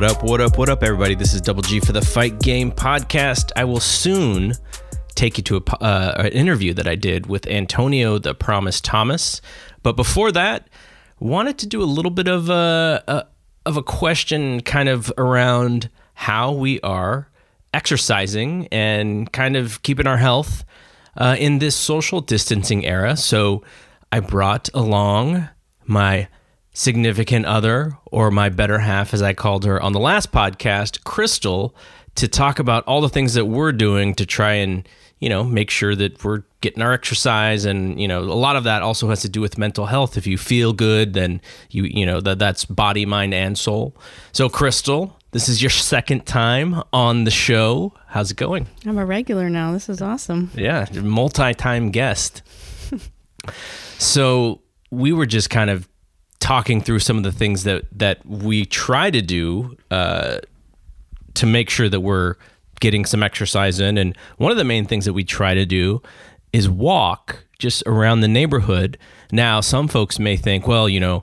What up, what up, what up, everybody? This is Double G for the Fight Game Podcast. I will soon take you to a, uh, an interview that I did with Antonio the Promise Thomas. But before that, wanted to do a little bit of a, a of a question kind of around how we are exercising and kind of keeping our health uh, in this social distancing era. So I brought along my significant other, or my better half, as I called her on the last podcast, Chrystal, to talk about all the things that we're doing to try and, you know, make sure that we're getting our exercise. And, you know, a lot of that also has to do with mental health. If you feel good, then you, you know, that that's body, mind, and soul. So, Chrystal, this is your second time on the show. How's it going? I'm a regular now. This is awesome. Yeah, multi time guest. so, we were just kind of talking through some of the things that that we try to do uh, to make sure that we're getting some exercise in. And one of the main things that we try to do is walk just around the neighborhood. Now, some folks may think, well, you know,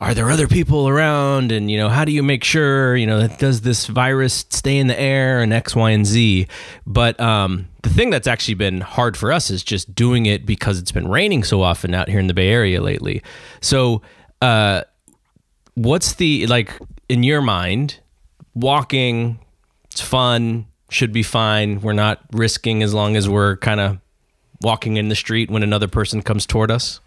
are there other people around? And, you know, how do you make sure, you know, that does this virus stay in the air and X, Y, and Z? But um, the thing that's actually been hard for us is just doing it because it's been raining so often out here in the Bay Area lately. So, uh, what's the like in your mind? Walking, it's fun, should be fine. We're not risking as long as we're kind of walking in the street when another person comes toward us.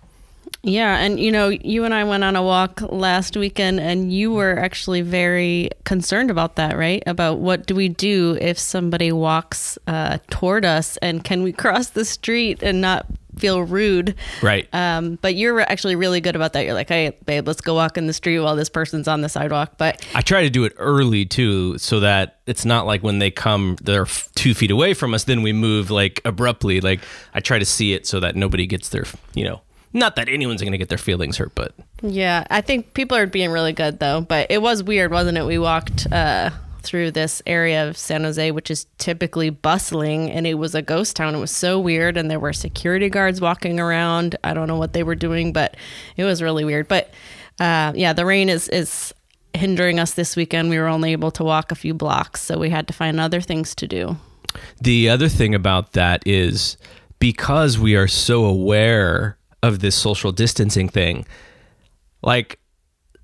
Yeah, and you know, you and I went on a walk last weekend and you were actually very concerned about that, right? About what do we do if somebody walks uh, toward us and can we cross the street and not feel rude? Right. Um, but you're actually really good about that. You're like, hey, babe, let's go walk in the street while this person's on the sidewalk. But I try to do it early too, so that it's not like when they come, they're two feet away from us, then we move like abruptly. Like I try to see it so that nobody gets their, you know, not that anyone's going to get their feelings hurt, but yeah, I think people are being really good though. But it was weird, wasn't it? We walked uh, through this area of San Jose, which is typically bustling, and it was a ghost town. It was so weird, and there were security guards walking around. I don't know what they were doing, but it was really weird. But uh, yeah, the rain is is hindering us this weekend. We were only able to walk a few blocks, so we had to find other things to do. The other thing about that is because we are so aware of this social distancing thing. Like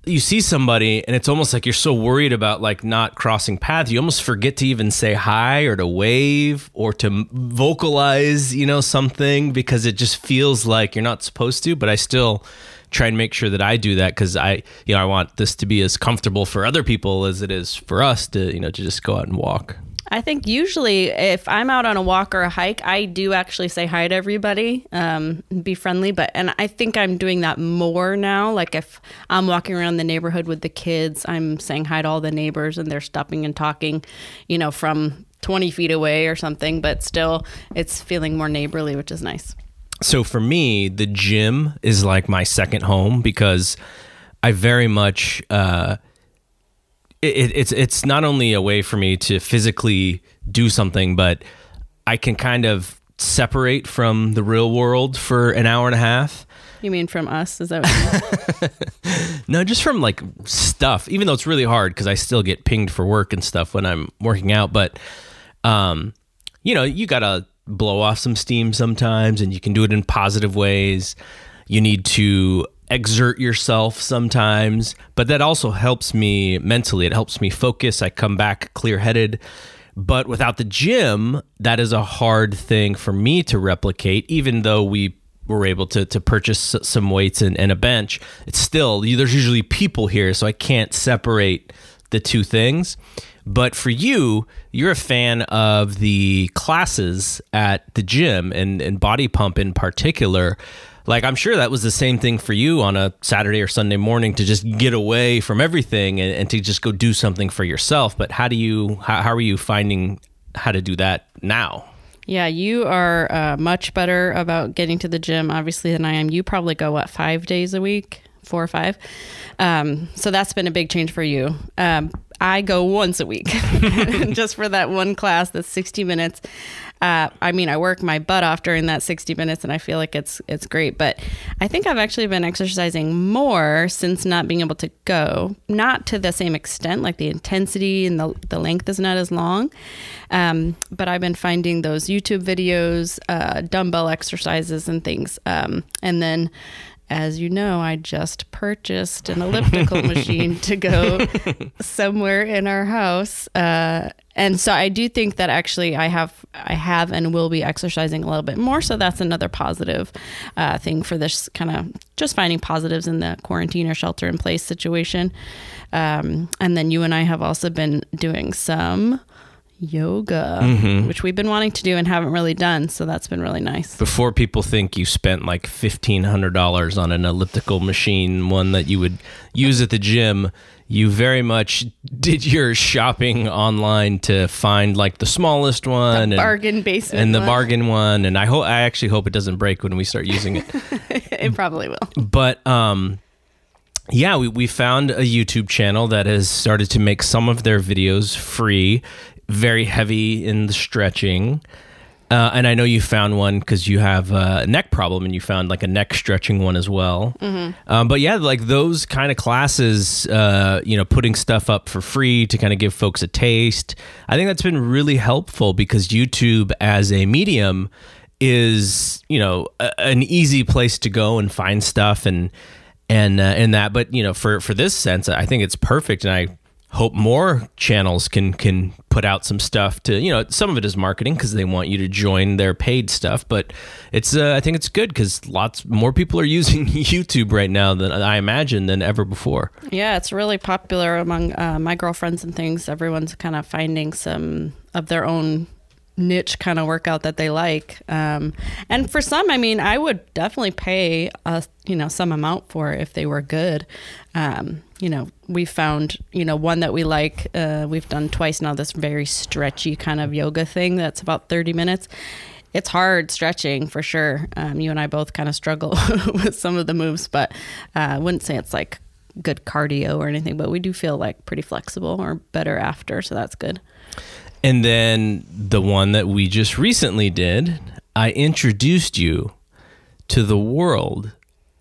you see somebody and it's almost like you're so worried about like not crossing paths you almost forget to even say hi or to wave or to vocalize you know something because it just feels like you're not supposed to but i still try and make sure that i do that because i you know i want this to be as comfortable for other people as it is for us to you know to just go out and walk I think usually if I'm out on a walk or a hike, I do actually say hi to everybody, um, be friendly. But and I think I'm doing that more now. Like if I'm walking around the neighborhood with the kids, I'm saying hi to all the neighbors, and they're stopping and talking, you know, from 20 feet away or something. But still, it's feeling more neighborly, which is nice. So for me, the gym is like my second home because I very much. Uh, it, it's it's not only a way for me to physically do something, but I can kind of separate from the real world for an hour and a half. You mean from us? Is that what you mean? no, just from like stuff. Even though it's really hard because I still get pinged for work and stuff when I'm working out. But, um, you know, you gotta blow off some steam sometimes, and you can do it in positive ways. You need to exert yourself sometimes, but that also helps me mentally. It helps me focus. I come back clear headed. But without the gym, that is a hard thing for me to replicate, even though we were able to, to purchase some weights and, and a bench. It's still, there's usually people here, so I can't separate the two things. But for you, you're a fan of the classes at the gym and, and body pump in particular. Like, I'm sure that was the same thing for you on a Saturday or Sunday morning to just get away from everything and, and to just go do something for yourself. But how do you, how, how are you finding how to do that now? Yeah, you are uh, much better about getting to the gym, obviously, than I am. You probably go, what, five days a week? Four or five? Um, so that's been a big change for you. Um, I go once a week just for that one class that's 60 minutes. Uh, I mean, I work my butt off during that 60 minutes and I feel like it's it's great, but I think I've actually been exercising more since not being able to go, not to the same extent, like the intensity and the, the length is not as long. Um, but I've been finding those YouTube videos, uh, dumbbell exercises and things. Um, and then as you know, I just purchased an elliptical machine to go somewhere in our house. Uh, and so I do think that actually I have I have and will be exercising a little bit more. So that's another positive uh, thing for this kind of just finding positives in the quarantine or shelter in place situation. Um, and then you and I have also been doing some yoga, Mm-hmm. which we've been wanting to do and haven't really done. So that's been really nice. Before people think you spent like $1,500 on an elliptical machine, one that you would use at the gym, you very much did your shopping online to find like the smallest one and, Bargain basement. and the one. bargain one. And I hope, I actually hope it doesn't break when we start using it. it probably will. but um yeah we, we found a youtube channel that has started to make some of their videos free very heavy in the stretching uh, and I know you found one because you have a neck problem, and you found like a neck stretching one as well. Um, but yeah, like those kind of classes, uh, you know, putting stuff up for free to kind of give folks a taste. I think that's been really helpful because YouTube as a medium is, you know, a, an easy place to go and find stuff and and uh, and that. But you know, for for this sense, I think it's perfect, and I hope more channels can can put out some stuff to you know some of it is marketing because they want you to join their paid stuff but it's uh, i think it's good because lots more people are using youtube right now than i imagine than ever before Yeah, it's really popular among uh, my girlfriends and things. Everyone's kind of finding some of their own niche kind of workout that they like. Um, and for some, I mean, I would definitely pay a you know some amount for if they were good. Um, you know, we found you know one that we like. Uh, we've done twice now. This very stretchy kind of yoga thing that's about thirty minutes. It's hard stretching for sure. Um, you and I both kind of struggle with some of the moves, but uh, I wouldn't say it's like good cardio or anything, but we do feel like pretty flexible or better after, so that's good. And then the one that we just recently did i introduced you to the world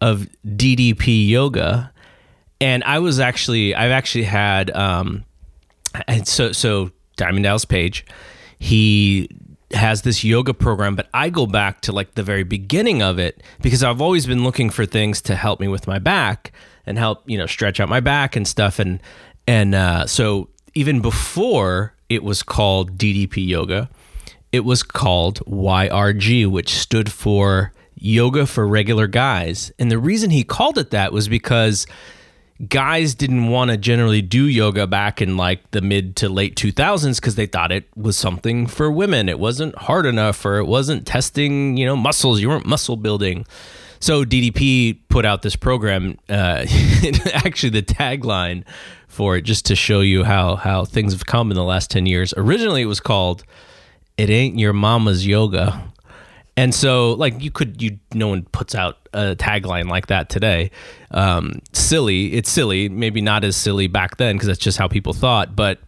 of ddp yoga. And i was actually i've actually had um and so so diamond dallas page he has this yoga program but i go back to like the very beginning of it because i've always been looking for things to help me with my back and help you know stretch out my back and stuff. And and uh, so even before it was called ddp yoga it was called yrg which stood for yoga for regular guys and the reason he called it that was because guys didn't want to generally do yoga back in like the mid to late 2000s because they thought it was something for women. It wasn't hard enough or it wasn't testing, you know, muscles. You weren't muscle building. So DDP put out this program. Uh, actually, the tagline for it, just to show you how how things have come in the last 10 years. Originally, it was called "It Ain't Your Mama's Yoga." And so, like, you could, you, no one puts out a tagline like that today. Um, silly. It's silly. Maybe not as silly back then because that's just how people thought. But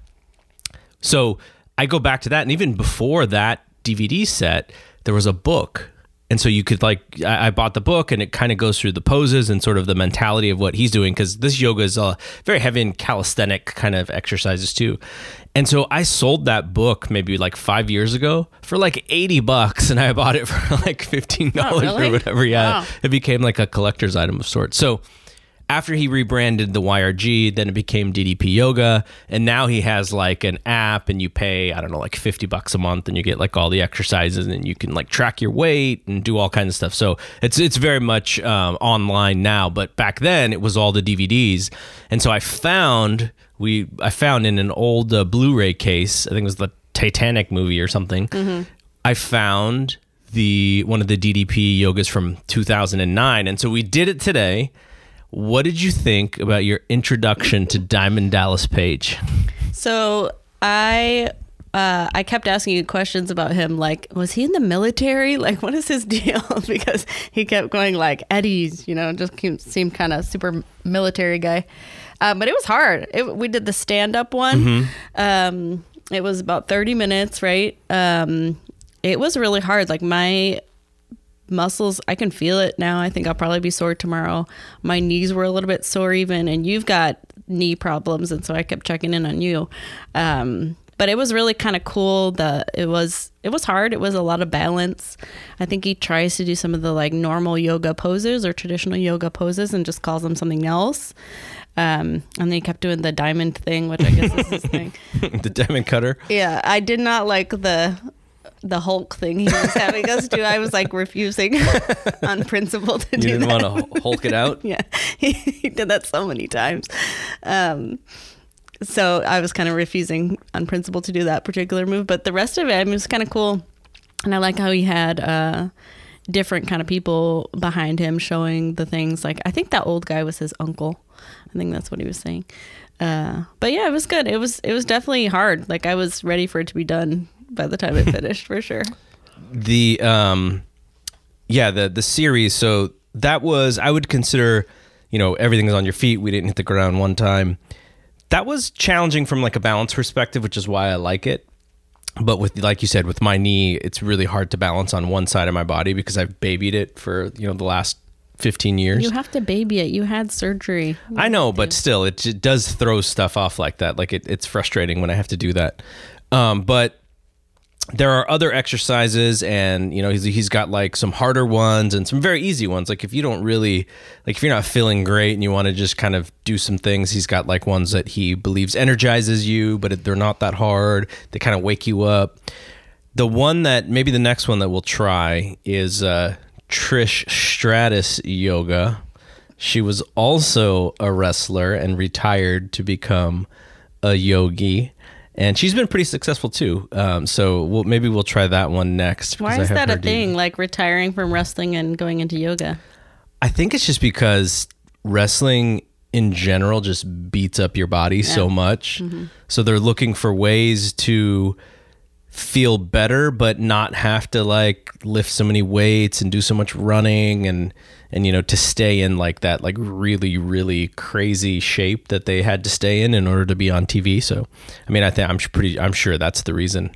so I go back to that. And even before that DVD set, there was a book. And so you could, like, I, I bought the book and it kind of goes through the poses and sort of the mentality of what he's doing because this yoga is uh, very heavy in calisthenic kind of exercises too. And so I sold that book maybe like five years ago for like 80 bucks and I bought it for like $15 Oh, really? or whatever. Yeah. Wow. It became like a collector's item of sorts. So after he rebranded the YRG, then it became DDP Yoga, and now he has like an app, and you pay I don't know like fifty bucks a month, and you get like all the exercises, and you can like track your weight and do all kinds of stuff. So it's it's very much um, online now, but back then it was all the DVDs, and so I found we I found in an old uh, Blu-ray case, I think it was the Titanic movie or something. I found the one of the DDP yogas from 2009, and so we did it today. What did you think about your introduction to Diamond Dallas Page? So I uh, I kept asking you questions about him, like, was he in the military? Like, what is his deal? because he kept going like Eddie's, you know, just seemed kind of super military guy. Um, but it was hard. It, we did the stand up one. Um, it was about thirty minutes, right? Um, it was really hard. Like my muscles i can feel it now. I think i'll probably be sore tomorrow. My knees were a little bit sore even and you've got knee problems and so i kept checking in on you. Um, but it was really kind of cool. The it was it was hard. It was a lot of balance. I think he tries to do some of the like normal yoga poses or traditional yoga poses and just calls them something else. Um, and then he kept doing the diamond thing which i guess is his thing. The Diamond Cutter. yeah, I did not like the the Hulk thing he was having us do. I was like refusing on principle to You do didn't that. want to Hulk it out. yeah, he, he did that so many times. Um, so I was kind of refusing on principle to do that particular move, but the rest of it, I mean, it was kind of cool, and I like how he had. Uh, different kind of people behind him showing the things like i think that old guy was his uncle i think that's what he was saying uh, but yeah it was good it was it was definitely hard like i was ready for it to be done by the time it finished for sure. The um yeah the the series so that was i would consider you know everything's on your feet. We didn't hit the ground one time. That was challenging from like a balance perspective which is why i like it. But with like you said with my knee it's really hard to balance on one side of my body because i've babied it for you know the last 15 years. You have to baby it. You had surgery. I know, but still, it, j- does throw stuff off like that. Like it, it's frustrating when I have to do that. Um, but there are other exercises, and you know, he's he's got like some harder ones and some very easy ones. Like if you don't really, like if you're not feeling great and you want to just kind of do some things, he's got like ones that he believes energizes you, but they're not that hard. They kind of wake you up. The one that maybe the next one that we'll try is uh, Trish Stratus Yoga. She was also a wrestler and retired to become a yogi. And she's been pretty successful too. Um, so we'll, maybe we'll try that one next. why is that a thing like retiring from wrestling and going into yoga I think it's just because wrestling in general just beats up your body so much. So they're looking for ways to feel better but not have to like lift so many weights and do so much running and and you know to stay in like that like really really crazy shape that they had to stay in in order to be on TV so I mean I think I'm pretty I'm sure that's the reason.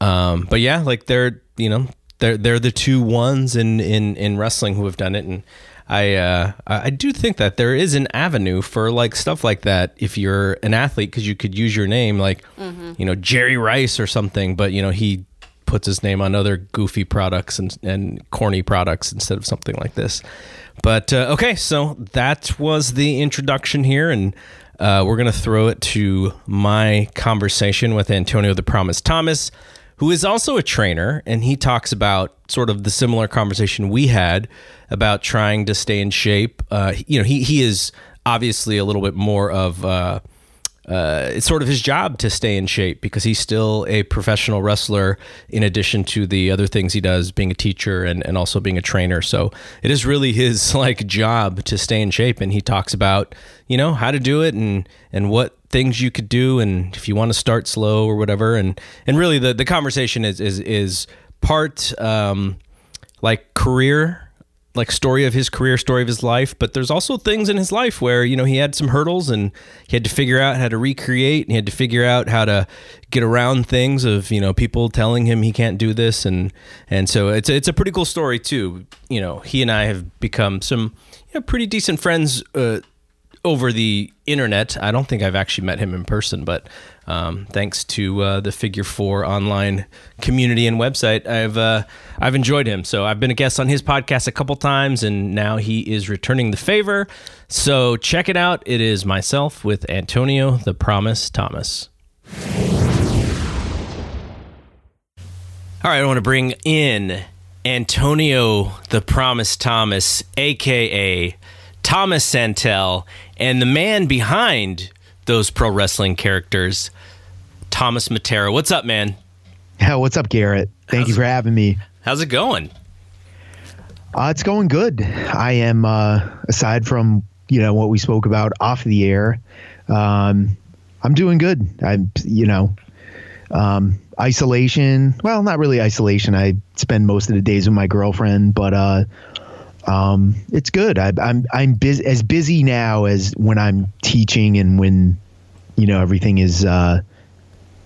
Um but yeah like they're you know they're they're the two ones in in in wrestling who have done it. And I uh, I do think that there is an avenue for like stuff like that if you're an athlete because you could use your name like you know Jerry Rice or something, but you know he puts his name on other goofy products and and corny products instead of something like this. But uh, okay, so that was the introduction here, and uh, we're gonna throw it to my conversation with Antonio the Promise Thomas who is also a trainer, and he talks about sort of the similar conversation we had about trying to stay in shape. Uh, you know, he he is obviously a little bit more of uh, it's sort of his job to stay in shape because he's still a professional wrestler in addition to the other things he does being a teacher and, and also being a trainer. So it is really his like job to stay in shape. And he talks about you know how to do it and and what things you could do and if you want to start slow or whatever. And and really the the conversation is is is part um like career like story of his career, story of his life, but there's also things in his life where, you know, he had some hurdles and he had to figure out how to recreate and he had to figure out how to get around things of, you know, people telling him he can't do this and and so it's it's a pretty cool story too. You know, he and I have become some you know, pretty decent friends uh over the internet. I don't think I've actually met him in person, but um, thanks to uh, the Figure Four online community and website, I've uh, I've enjoyed him. So I've been a guest on his podcast a couple times, and now he is returning the favor. So check it out. It is myself with Antonio the Promise Thomas. All right, I want to bring in Antonio the Promise Thomas, aka Thomas Santell, and the man behind those pro wrestling characters, Thomas Matera. What's up, man? Yeah, what's up, Garrett? Thank how's, you for having me. How's it going? Uh, it's going good. I am, uh, aside from you know what we spoke about off the air, um, I'm doing good. I'm, you know, um, isolation. Well, not really isolation. I spend most of the days with my girlfriend, but uh, um, it's good. I, I'm I'm busy, as busy now as when I'm teaching and when you know everything is uh,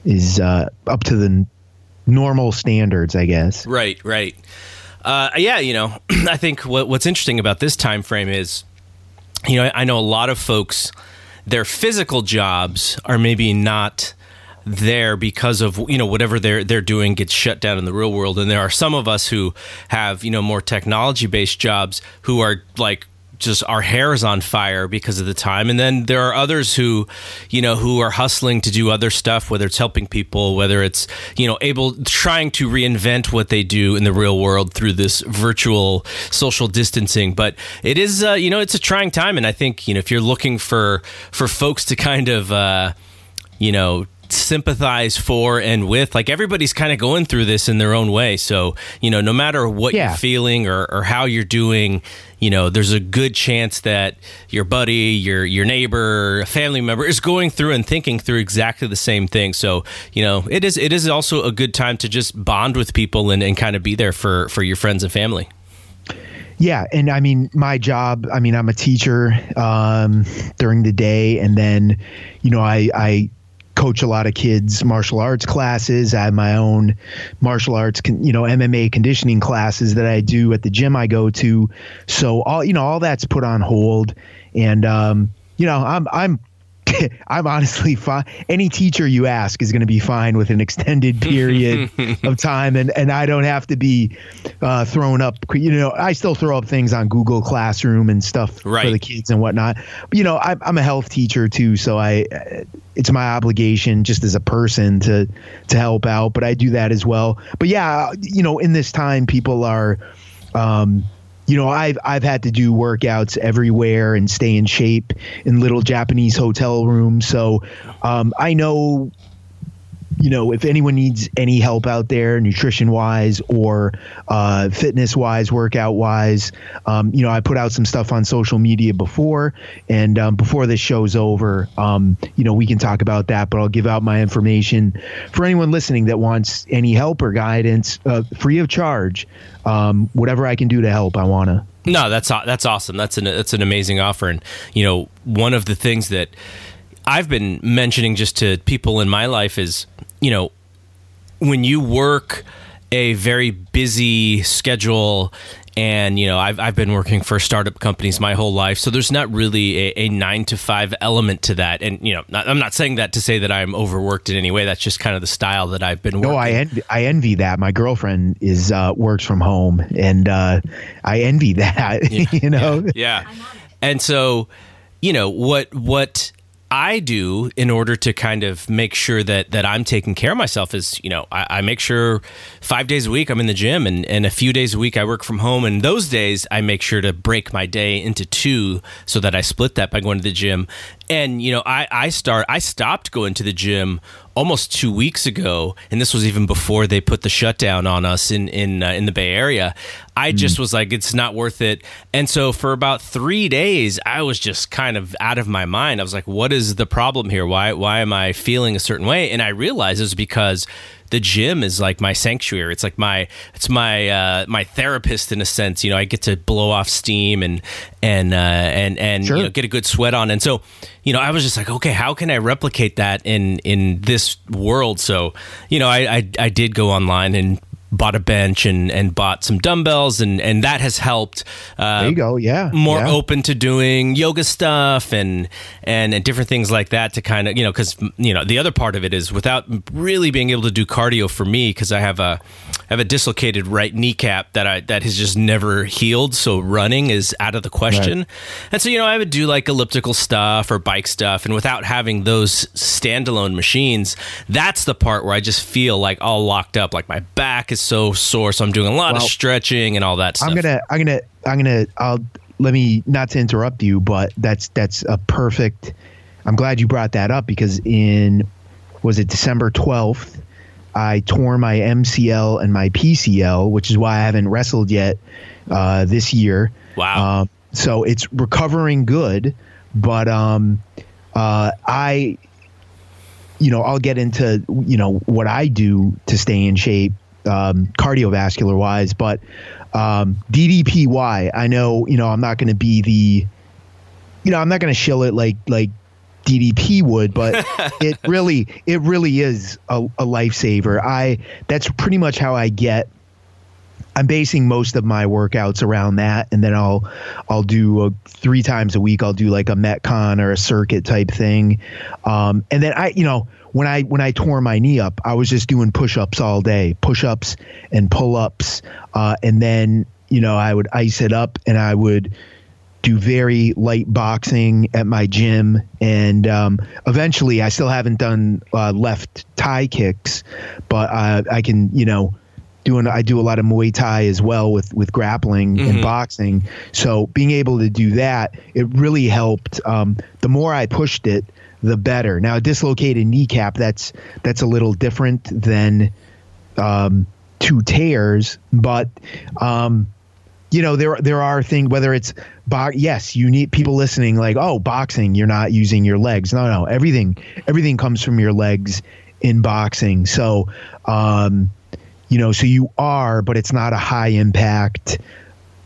is uh, up to the normal standards, I guess. Right, right. Uh, yeah, you know, I think what, what's interesting about this time frame is, you know, I know a lot of folks, their physical jobs are maybe not there because of you know whatever they're they're doing gets shut down in the real world. And there are some of us who have you know more technology based jobs who are like just our hair is on fire because of the time. And then there are others who you know who are hustling to do other stuff whether it's helping people whether it's you know able trying to reinvent what they do in the real world through this virtual social distancing. But it is uh, you know it's a trying time. And i think you know if you're looking for for folks to kind of uh, you know sympathize for and with. Like everybody's kind of going through this in their own way. So, you know, no matter what yeah. you're feeling or, or how you're doing, you know, there's a good chance that your buddy, your your neighbor, a family member is going through and thinking through exactly the same thing. So, you know, it is it is also a good time to just bond with people and, and kind of be there for for your friends and family. Yeah, and I mean, my job. I mean, I'm a teacher um, during the day, and then, you know, I I coach a lot of kids martial arts classes. I have my own martial arts, you know, MMA conditioning classes that I do at the gym I go to. So all you know, all that's put on hold, and um, you know, I'm I'm I'm honestly fine. Any teacher you ask is going to be fine with an extended period of time, and and I don't have to be uh, thrown up. You know, I still throw up things on Google Classroom and stuff right. for the kids and whatnot. But, you know, I'm, I'm a health teacher too, so I it's my obligation just as a person to to help out. But I do that as well. But yeah, you know, in this time, people are. Um, you know, I've I've had to do workouts everywhere and stay in shape in little Japanese hotel rooms. So um, I know you know, if anyone needs any help out there, nutrition wise or uh, fitness wise, workout wise, um, you know, I put out some stuff on social media before, and um, before this show's over, um, you know, we can talk about that. But I'll give out my information for anyone listening that wants any help or guidance, uh, free of charge. Um, whatever I can do to help, I want to. No, that's that's awesome. That's an that's an amazing offer, and you know, one of the things that I've been mentioning just to people in my life is you know, when you work a very busy schedule and you know I've, I've been working for startup companies my whole life. So there's not really a, a nine to five element to that. And you know not, i'm not saying that to say that i'm overworked in any way. That's just kind of the style that i've been working. no i envy, I envy that. My girlfriend is uh, works from home and uh, i envy that yeah, you know? Yeah, yeah. and so you know what what I do in order to kind of make sure that that I'm taking care of myself is, you know, I, I, make sure five days a week I'm in the gym and, and a few days a week I work from home. And those days I make sure to break my day into two so that I split that by going to the gym. And, you know, I, I start I stopped going to the gym almost two weeks ago, and this was even before they put the shutdown on us in in uh, in the Bay Area. I just mm. was like, it's not worth it. And so for about three days, I was just kind of out of my mind. I was like, what is the problem here? Why why am I feeling a certain way? And I realized it was because the gym is like my sanctuary. It's like my it's my uh, my therapist in a sense. You know, I get to blow off steam and and uh, and and sure. you know get a good sweat on. And so, you know, I was just like, okay, how can I replicate that in in this world? So, you know, I I, I did go online and bought a bench and and bought some dumbbells and and that has helped uh, there you go. Yeah. more yeah. open to doing yoga stuff and and and different things like that to kind of you know because you know the other part of it is without really being able to do cardio for me because I have a I have a dislocated right kneecap that I that has just never healed. So running is out of the question. Right. and so you know I would do like elliptical stuff or bike stuff and without having those standalone machines that's the part where I just feel like all locked up. Like my back is is so sore, so I'm doing a lot well, of stretching and all that stuff. I'm gonna, I'm gonna, I'm gonna. I'll let me not to interrupt you, but that's that's a perfect. I'm glad you brought that up because in was it December 12th, I tore my MCL and my PCL, which is why I haven't wrestled yet uh, this year. Wow. Um, so it's recovering good, but um, uh, I, you know, I'll get into you know what I do to stay in shape um, cardiovascular wise, but um, DDPY, I know, you know, I'm not going to be the, you know, I'm not going to shill it like like DDP would, but it really it really is a, a lifesaver. I that's pretty much how I get. I'm basing most of my workouts around that, and then I'll I'll do a, three times a week. I'll do like a metcon or a circuit type thing, um, and then I you know when I when I tore my knee up, I was just doing push-ups all day, push-ups and pull-ups, uh, and then you know I would ice it up and I would do very light boxing at my gym, and um, eventually I still haven't done uh, left Thai kicks, but uh, I can you know. Doing, I do a lot of Muay Thai as well with with grappling mm-hmm. and boxing. So being able to do that, it really helped. Um, the more I pushed it, the better. Now, a dislocated kneecap that's that's a little different than um, two tears, but um, you know there there are things whether it's bo- yes you need people listening like oh boxing you're not using your legs no no everything everything comes from your legs in boxing so um, you know so you are but it's not a high impact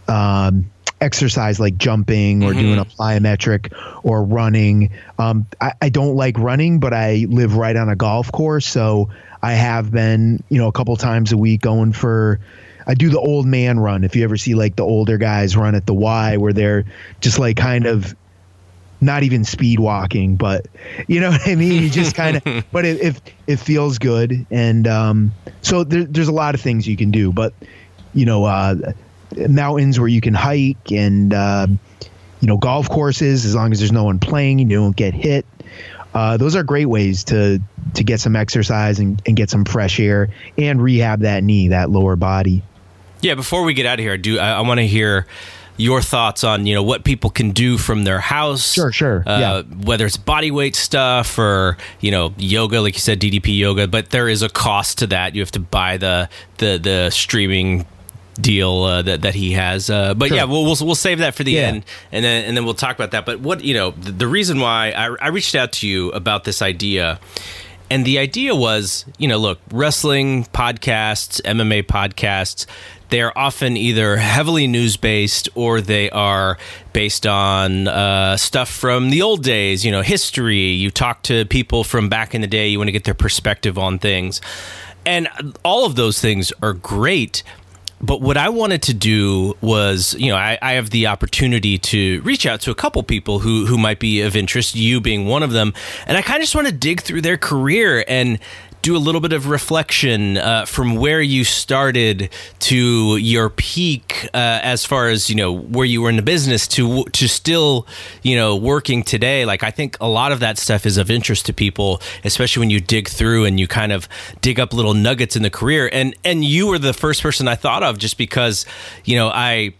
um, exercise like jumping or mm-hmm. doing a plyometric or running. Um, I, I, don't like running, but I live right on a golf course, so I have been, you know, a couple times a week going for. I do the old man run. If you ever see like the older guys run at the Y, where they're just like kind of not even speed walking, but you know what I mean. You just kind of, but it, it, it feels good, and um, so there, there's a lot of things you can do. But you know, uh, mountains where you can hike and uh, you know golf courses as long as there's no one playing you don't get hit. Uh, those are great ways to to get some exercise and, and get some fresh air and rehab that knee, that lower body. Yeah, before we get out of here, I do I, I want to hear your thoughts on you know what people can do from their house. Sure, sure. Uh, yeah. Whether it's body weight stuff or you know yoga, like you said, DDP yoga, but there is a cost to that. You have to buy the the the streaming deal uh, that that he has. Uh, but sure. yeah, we'll, we'll, we'll save that for the yeah. end, and then and then we'll talk about that. But what you know, the, the reason why I, I reached out to you about this idea. And the idea was, you know, look, wrestling podcasts, MMA podcasts, they are often either heavily news based or they are based on uh, stuff from the old days, you know, history. You talk to people from back in the day, you want to get their perspective on things. And all of those things are great, but what I wanted to do was, you know, I, I, have the opportunity to reach out to a couple people who who might be of interest, you being one of them, and I kind of just want to dig through their career and do a little bit of reflection uh, from where you started to your peak uh, as far as you know where you were in the business to to still you know working today. Like i think a lot of that stuff is of interest to people especially when you dig through and you kind of dig up little nuggets in the career. And and you were the first person i thought of just because you know i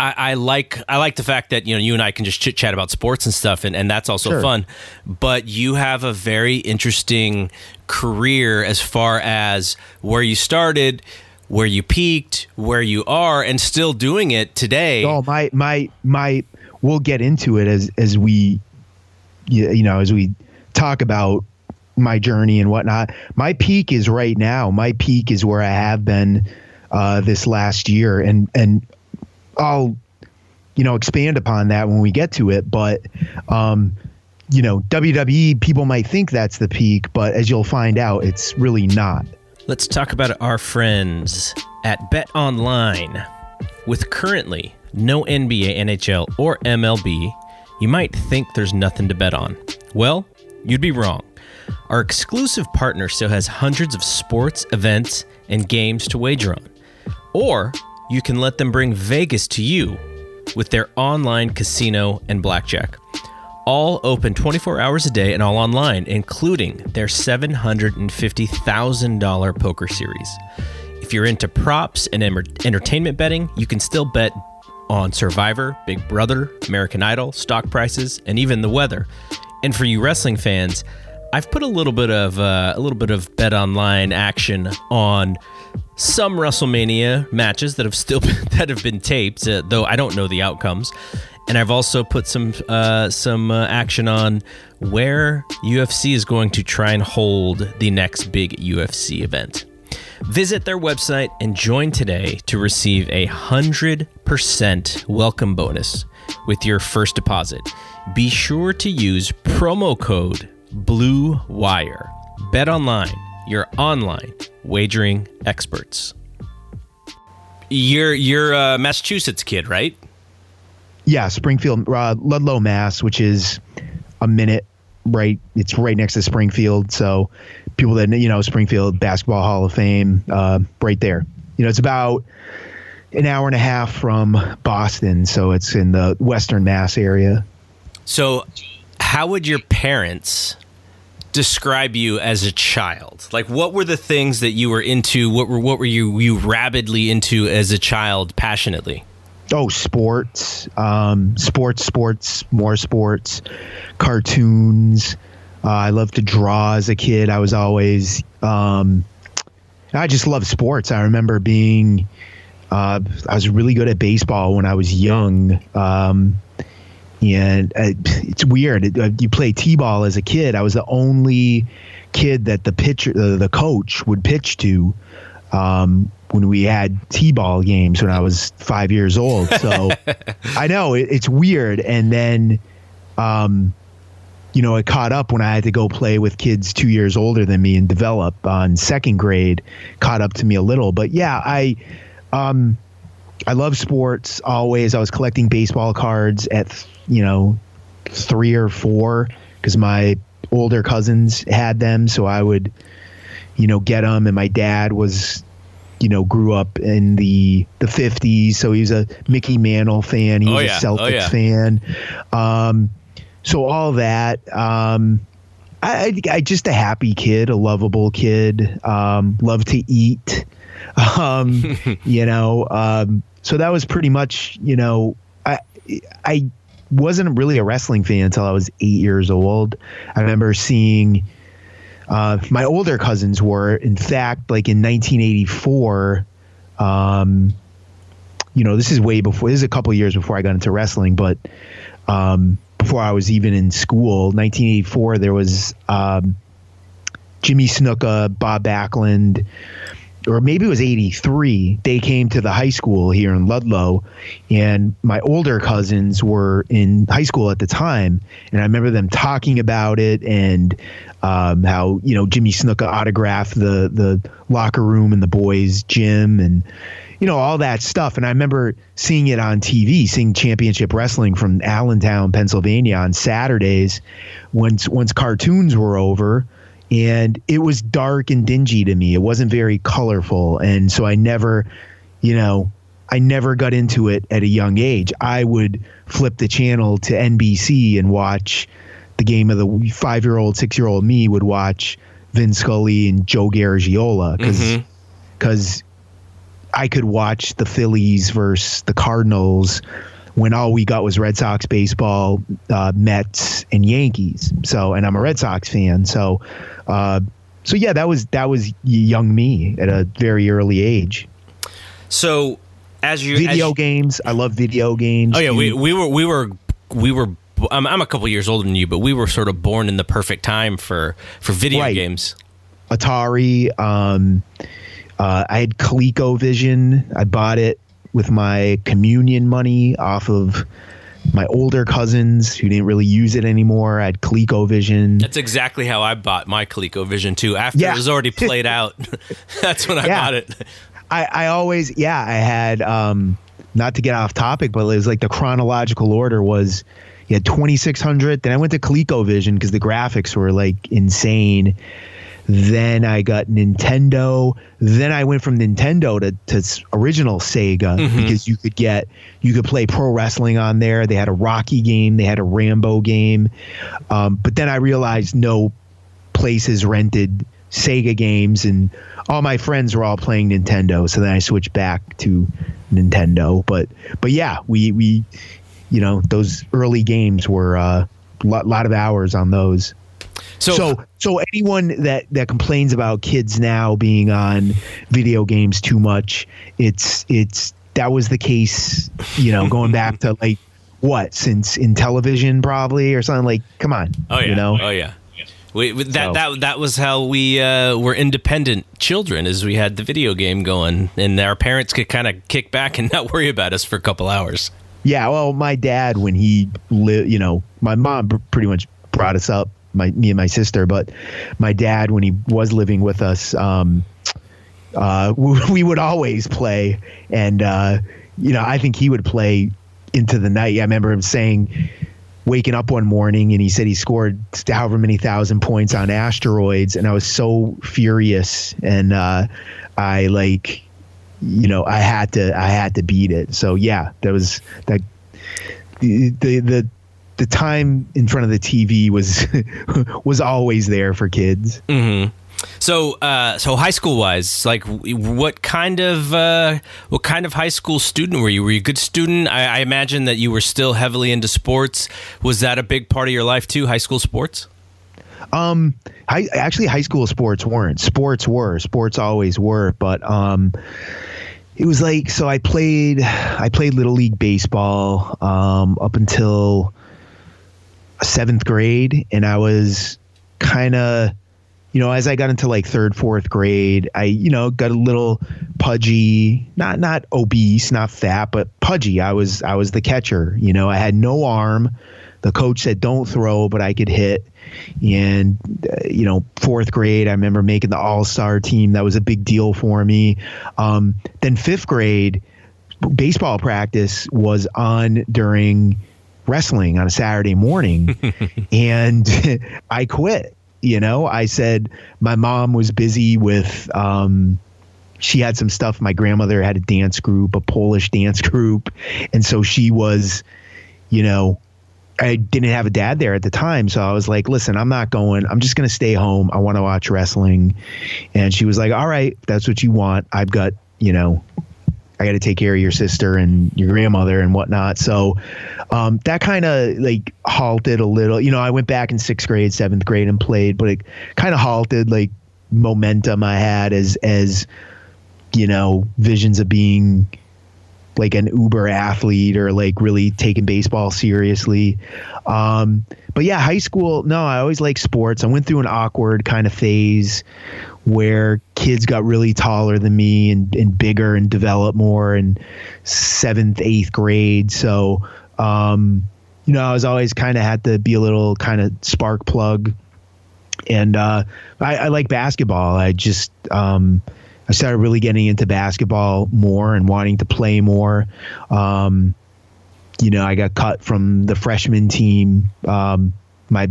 I, I, like I like the fact that you know you and I can just chit chat about sports and stuff, and, and that's also sure. fun. But you have a very interesting career as far as where you started, where you peaked, where you are, and still doing it today. Oh my my my! We'll get into it as as we you know as we talk about my journey and whatnot. My peak is right now. My peak is where I have been uh, this last year, and and I'll you know expand upon that when we get to it. But um, you know, WWE people might think that's the peak, but as you'll find out, it's really not. Let's talk about our friends at Bet Online. With currently no NBA, NHL, or MLB, you might think there's nothing to bet on. Well, you'd be wrong. Our exclusive partner still has hundreds of sports, events, and games to wager on. Or you can let them bring Vegas to you with their online casino and blackjack. All open 24 hours a day and all online, including their $750,000 poker series. If you're into props and entertainment betting, you can still bet on Survivor, Big Brother, American Idol, stock prices, and even the weather. And for you wrestling fans, I've put a little bit of uh, a little bit of bet online action on some WrestleMania matches that have still been, that have been taped, uh, though I don't know the outcomes. And I've also put some uh, some uh, action on where UFC is going to try and hold the next big UFC event. Visit their website and join today to receive a 100% welcome bonus with your first deposit. Be sure to use promo code Blue Wire. Bet online, your online wagering experts. You're you're a Massachusetts kid, right? Yeah, Springfield, uh, Ludlow, Mass, which is a minute right. It's right next to Springfield. So people that you know Springfield Basketball Hall of Fame, uh, right there. You know, it's about an hour and a half from Boston, so it's in the Western Mass area. So, how would your parents describe you as a child? Like, what were the things that you were into? What were what were you you rabidly into as a child, passionately? Oh, sports, um, sports, sports, more sports, cartoons. Uh, I loved to draw as a kid. I was always, um, I just love sports. I remember being, uh, I was really good at baseball when I was young. Um, and uh, it's weird. Uh, you play t-ball as a kid. I was the only kid that the pitcher, uh, the coach would pitch to um, when we had t-ball games when I was five years old. So I know it, it's weird. And then, um, you know, it caught up when I had to go play with kids two years older than me and develop on second grade. Caught up to me a little, but yeah, I, um, I love sports always. I was collecting baseball cards at you know three or four because my older cousins had them, so I would you know get them. And my dad was you know grew up in the the 50s, so he was a Mickey Mantle fan. He Oh, was yeah. a Celtics Oh, yeah. fan. Um, so all that. Um, I, I, I just a happy kid, a lovable kid. Um, love to eat. Um, you know, um, so that was pretty much, you know, I I wasn't really a wrestling fan until I was eight years old. I remember seeing uh, my older cousins were, in fact, like in 1984. Um, you know, this is way before. This is a couple years before I got into wrestling, but um, before I was even in school, 1984, there was um, Jimmy Snuka, Bob Backlund, or maybe it was 83. They came to the high school here in Ludlow, and my older cousins were in high school at the time. And I remember them talking about it and um, how, you know, Jimmy Snuka autographed the, the locker room in the boys' gym and, you know, all that stuff. And I remember seeing it on TV, seeing championship wrestling from Allentown, Pennsylvania on Saturdays once once cartoons were over and it was dark and dingy to me. It wasn't very colorful, and so I never, you know, I never got into it at a young age. I would flip the channel to NBC and watch the game of the five-year-old, six-year-old me would watch Vin Scully and Joe Garagiola because because mm-hmm. I could watch the Phillies versus the Cardinals when all we got was Red Sox baseball, uh, Mets, and Yankees. So, and I'm a Red Sox fan. So, uh, so yeah, that was that was young me at a very early age. So, as you Video as you- games, I love video games. Oh yeah, we, we were we were we were. I'm, I'm a couple years older than you, but we were sort of born in the perfect time for for video Right. games. Atari. Um, uh, I had ColecoVision. I bought it with my communion money off of my older cousins who didn't really use it anymore I had ColecoVision. That's exactly how I bought my ColecoVision too. After Yeah. it was already played out, that's when I Yeah. bought it. I, I always, yeah, I had, um, not to get off topic, but it was like the chronological order was you had 2600. Then I went to ColecoVision because the graphics were like insane. Then I got Nintendo. Then I went from Nintendo to, to original Sega because you could get, you could play pro wrestling on there. They had a Rocky game, they had a Rambo game. Um, but then I realized no places rented Sega games, and all my friends were all playing Nintendo. So then I switched back to Nintendo. But but yeah, we we you know those early games were a uh, lot, lot of hours on those. So, So so anyone that that complains about kids now being on video games too much, it's it's that was the case, you know, going back to like what since in television probably or something like come on, oh yeah, you know. oh yeah. We, that So- that that was how we uh, were independent children, as we had the video game going, and our parents could kind of kick back and not worry about us for a couple hours. Yeah, well, my dad when he lived, you know, my mom pr- pretty much brought us up, my me and my sister, but my dad when he was living with us, um, uh, we, we would always play, and uh, you know, I think he would play into the night. I remember him saying, waking up one morning, and he said he scored however many thousand points on asteroids, and I was so furious, and uh, I like you know i had to i had to beat it so yeah that was that the the the, time in front of the tv was was always there for kids So, uh, so high school wise, like, what kind of uh, what kind of high school student were you? Were you a good student? I, I imagine that you were still heavily into sports. Was that a big part of your life too? High school sports? um high, actually high school sports weren't sports were sports always were but um it was like so i played i played little league baseball um up until seventh grade and i was kind of you know as i got into like third fourth grade i you know got a little pudgy not not obese not fat but pudgy. I was i was the catcher you know? I had no arm. The coach said don't throw but i could hit. And uh, you know fourth grade i remember making the all-star team. That was a big deal for me. Um, then fifth grade baseball practice was on during wrestling on a saturday morning and i quit you know i said my mom was busy with um, she had some stuff my grandmother had a dance group a polish dance group and so she was you know I didn't have a dad there at the time, so I was like, "Listen, I'm not going. I'm just going to stay home. I want to watch wrestling." And she was like, "All right, that's what you want. I've got, you know, I got to take care of your sister and your grandmother and whatnot." So um, that kind of like halted a little. You know, I went back in sixth grade, seventh grade, and played, but it kind of halted like momentum I had as as you know visions of being like an uber athlete or like really taking baseball seriously. Um, but yeah, high school, no, I always liked sports. I went through an awkward kind of phase where kids got really taller than me and, and bigger and developed more in seventh, eighth grade. So, um, you know, I was always kind of had to be a little kind of spark plug. And uh, I, I like basketball. I just, um, I started really getting into basketball more and wanting to play more. Um, you know, I got cut from the freshman team. Um, my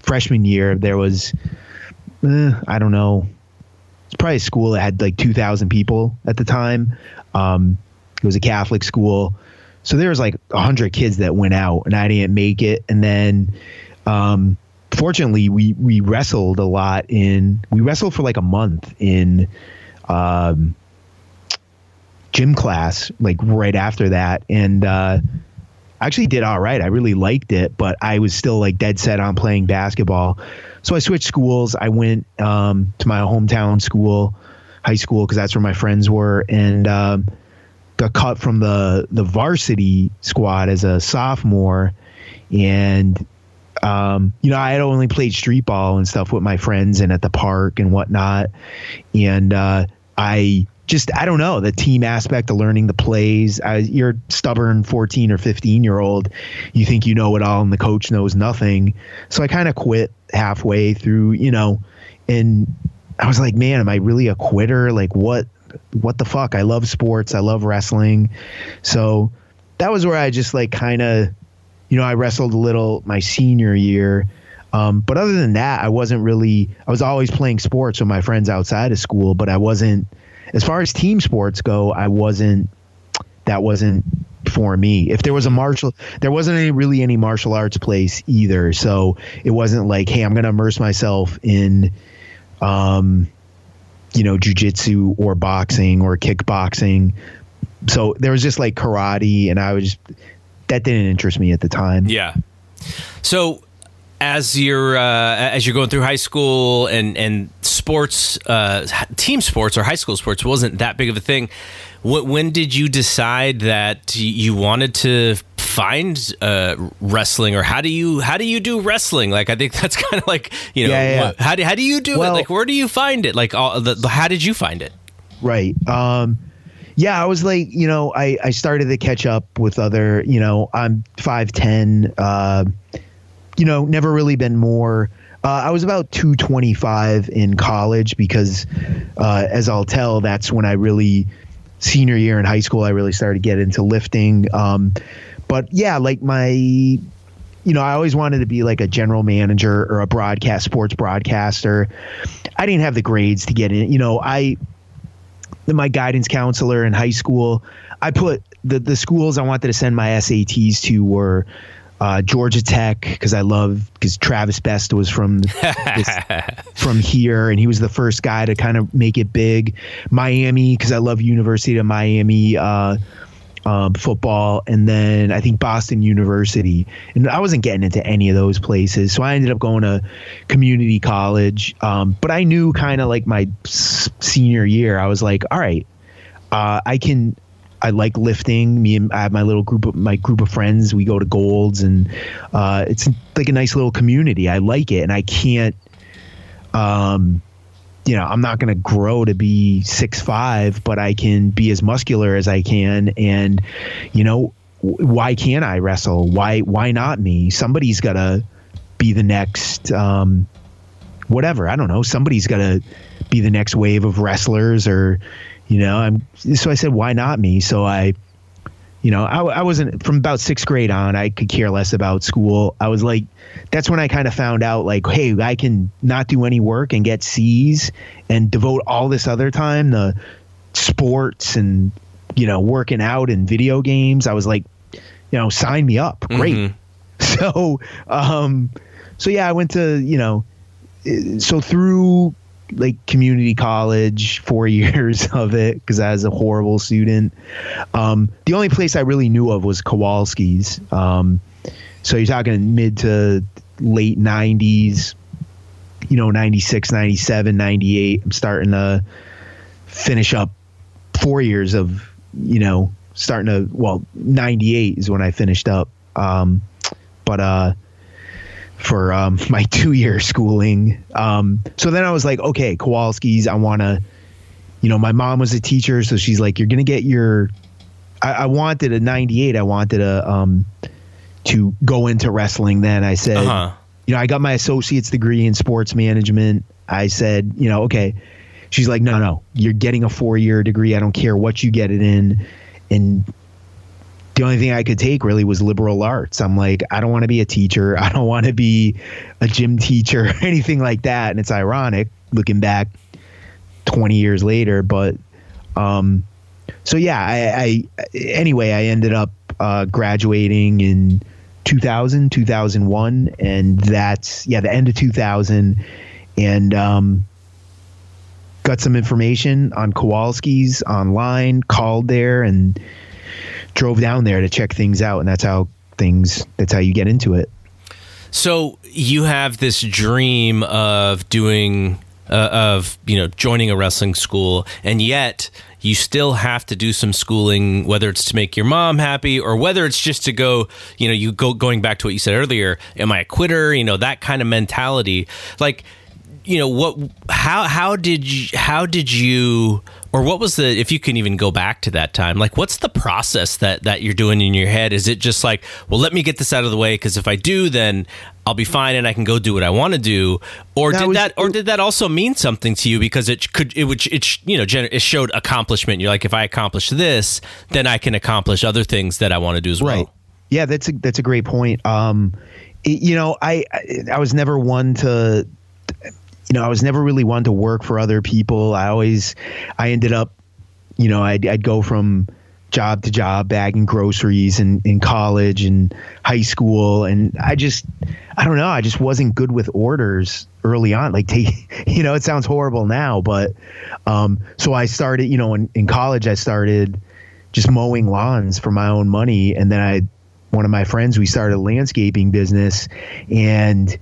freshman year, there was, eh, I don't know, it's probably a school that had like 2,000 people at the time. Um, it was a Catholic school. So there was like 100 kids that went out and I didn't make it. And then, um, fortunately, we, we wrestled a lot in, we wrestled for like a month in, um, gym class like right after that. And uh actually did all right. I really liked it but i was still like dead set on playing basketball. So i switched schools. I went um to my hometown school high school because that's where my friends were. And um got cut from the the varsity squad as a sophomore. And um, you know, I had only played street ball and stuff with my friends and at the park and whatnot. And uh, I just I don't know the team aspect of learning the plays. You're stubborn 14 or 15 year old. You think you know it all, and the coach knows nothing. So I kind of quit halfway through, you know, and I was like, man, am I really a quitter? Like what? What the fuck? I love sports. I love wrestling. So that was where I just like kind of, you know, I wrestled a little my senior year. Um, but other than that, I wasn't really. I was always playing sports with my friends outside of school, but I wasn't as far as team sports go, I wasn't. That wasn't for me. If there was a martial, there wasn't any really any martial arts place either. So it wasn't like, hey, I'm going to immerse myself in, um, you know, jujitsu or boxing or kickboxing. So there was just like karate, and I was just, that didn't interest me at the time. Yeah. So as you're uh, as you're going through high school and and sports, uh, team sports or high school sports wasn't that big of a thing. When did you decide that you wanted to find uh, wrestling, or how do you how do you do wrestling? Like, I think that's kind of like you know, yeah, yeah. how do how do you do well, it? Like, where do you find it? Like, all the, how did you find it? Right. Um, yeah, I was like, you know, I I started to catch up with other. You know, I'm five ten. Uh, you know, never really been more. Uh, I was about 225 in college because, uh, as I'll tell, that's when I really, senior year in high school, I really started to get into lifting. Um, but yeah, like my, you know, I always wanted to be like a general manager or a broadcast sports broadcaster. I didn't have the grades to get in. You know, I, my guidance counselor in high school, I put the the schools I wanted to send my SATs to were uh, Georgia Tech because I love because Travis Best was from this, from here and he was the first guy to kind of make it big. Miami because I love University of Miami uh, um, football, and then I think Boston University. And I wasn't getting into any of those places, so I ended up going to community college. Um, but I knew kind of like my s- senior year, I was like, all right, uh, I can I like lifting. Me and I have my little group of my group of friends. We go to Golds, and uh, it's like a nice little community. I like it, and I can't. Um, you know, I'm not going to grow to be six five, but I can be as muscular as I can, and you know, why can't I wrestle? Why why not me? Somebody's got to be the next. Um, whatever I don't know. Somebody's got to be the next wave of wrestlers, or you know, I'm so I said, why not me? So I, you know, I, I wasn't from about sixth grade on. I could care less about school. I was like, that's when I kind of found out, like, hey, I can not do any work and get C's and devote all this other time to sports and you know working out and video games. I was like, you know, sign me up. Great. Mm-hmm. So, um, so yeah, I went to you know, so through like community college, four years of it because I was a horrible student. Um, the only place I really knew of was Kowalski's. Um, so you're talking mid to late 90s, you know, 96, 97, 98. I'm starting to finish up four years of, you know, starting to, well, 98 is when I finished up. Um, but, uh, for um, my two year schooling. Um, so then I was like, okay, Kowalski's, I want to, you know, my mom was a teacher, so she's like, you're going to get your, I, I, wanted a 98. I wanted a, um, to go into wrestling. Then I said, uh-huh. you know, I got my associate's degree in sports management. I said, you know, okay. She's like, no, no, you're getting a four year degree. I don't care what you get it in. And the only thing I could take really was liberal arts. I'm like, I don't want to be a teacher. I don't want to be a gym teacher or anything like that. And it's ironic looking back 20 years later. But um, so, yeah, I, I, anyway, I ended up uh, graduating in 2000, 2001. And that's, yeah, the end of 2000. And, um, got some information on Kowalski's online, called there and, drove down there to check things out, and that's how things. That's how you get into it. So you have this dream of doing uh, of you know joining a wrestling school, and yet you still have to do some schooling, whether it's to make your mom happy or whether it's just to go. You know, you go going back to what you said earlier. Am I a quitter? You know that kind of mentality. Like, you know what? How how did you how did you or what was the if you can even go back to that time like what's the process that that you're doing in your head? Is it just like well let me get this out of the way because if i do then i'll be fine and i can go do what i want to do. Or That did was- that or did that also mean something to you? Because it could it would it you know it showed accomplishment. You're like if i accomplish this then i can accomplish other things that i want to do as well. Yeah, that's a that's a great point. Um, you know, I- I was never one to, you know, I was never really one to work for other people. I always, I ended up, you know, I'd I'd go from job to job bagging groceries in, in college and high school and I just I don't know, I just wasn't good with orders early on. Like take you know, it sounds horrible now, but um so I started, you know, in, in college I started just mowing lawns for my own money and then I one of my friends we started a landscaping business and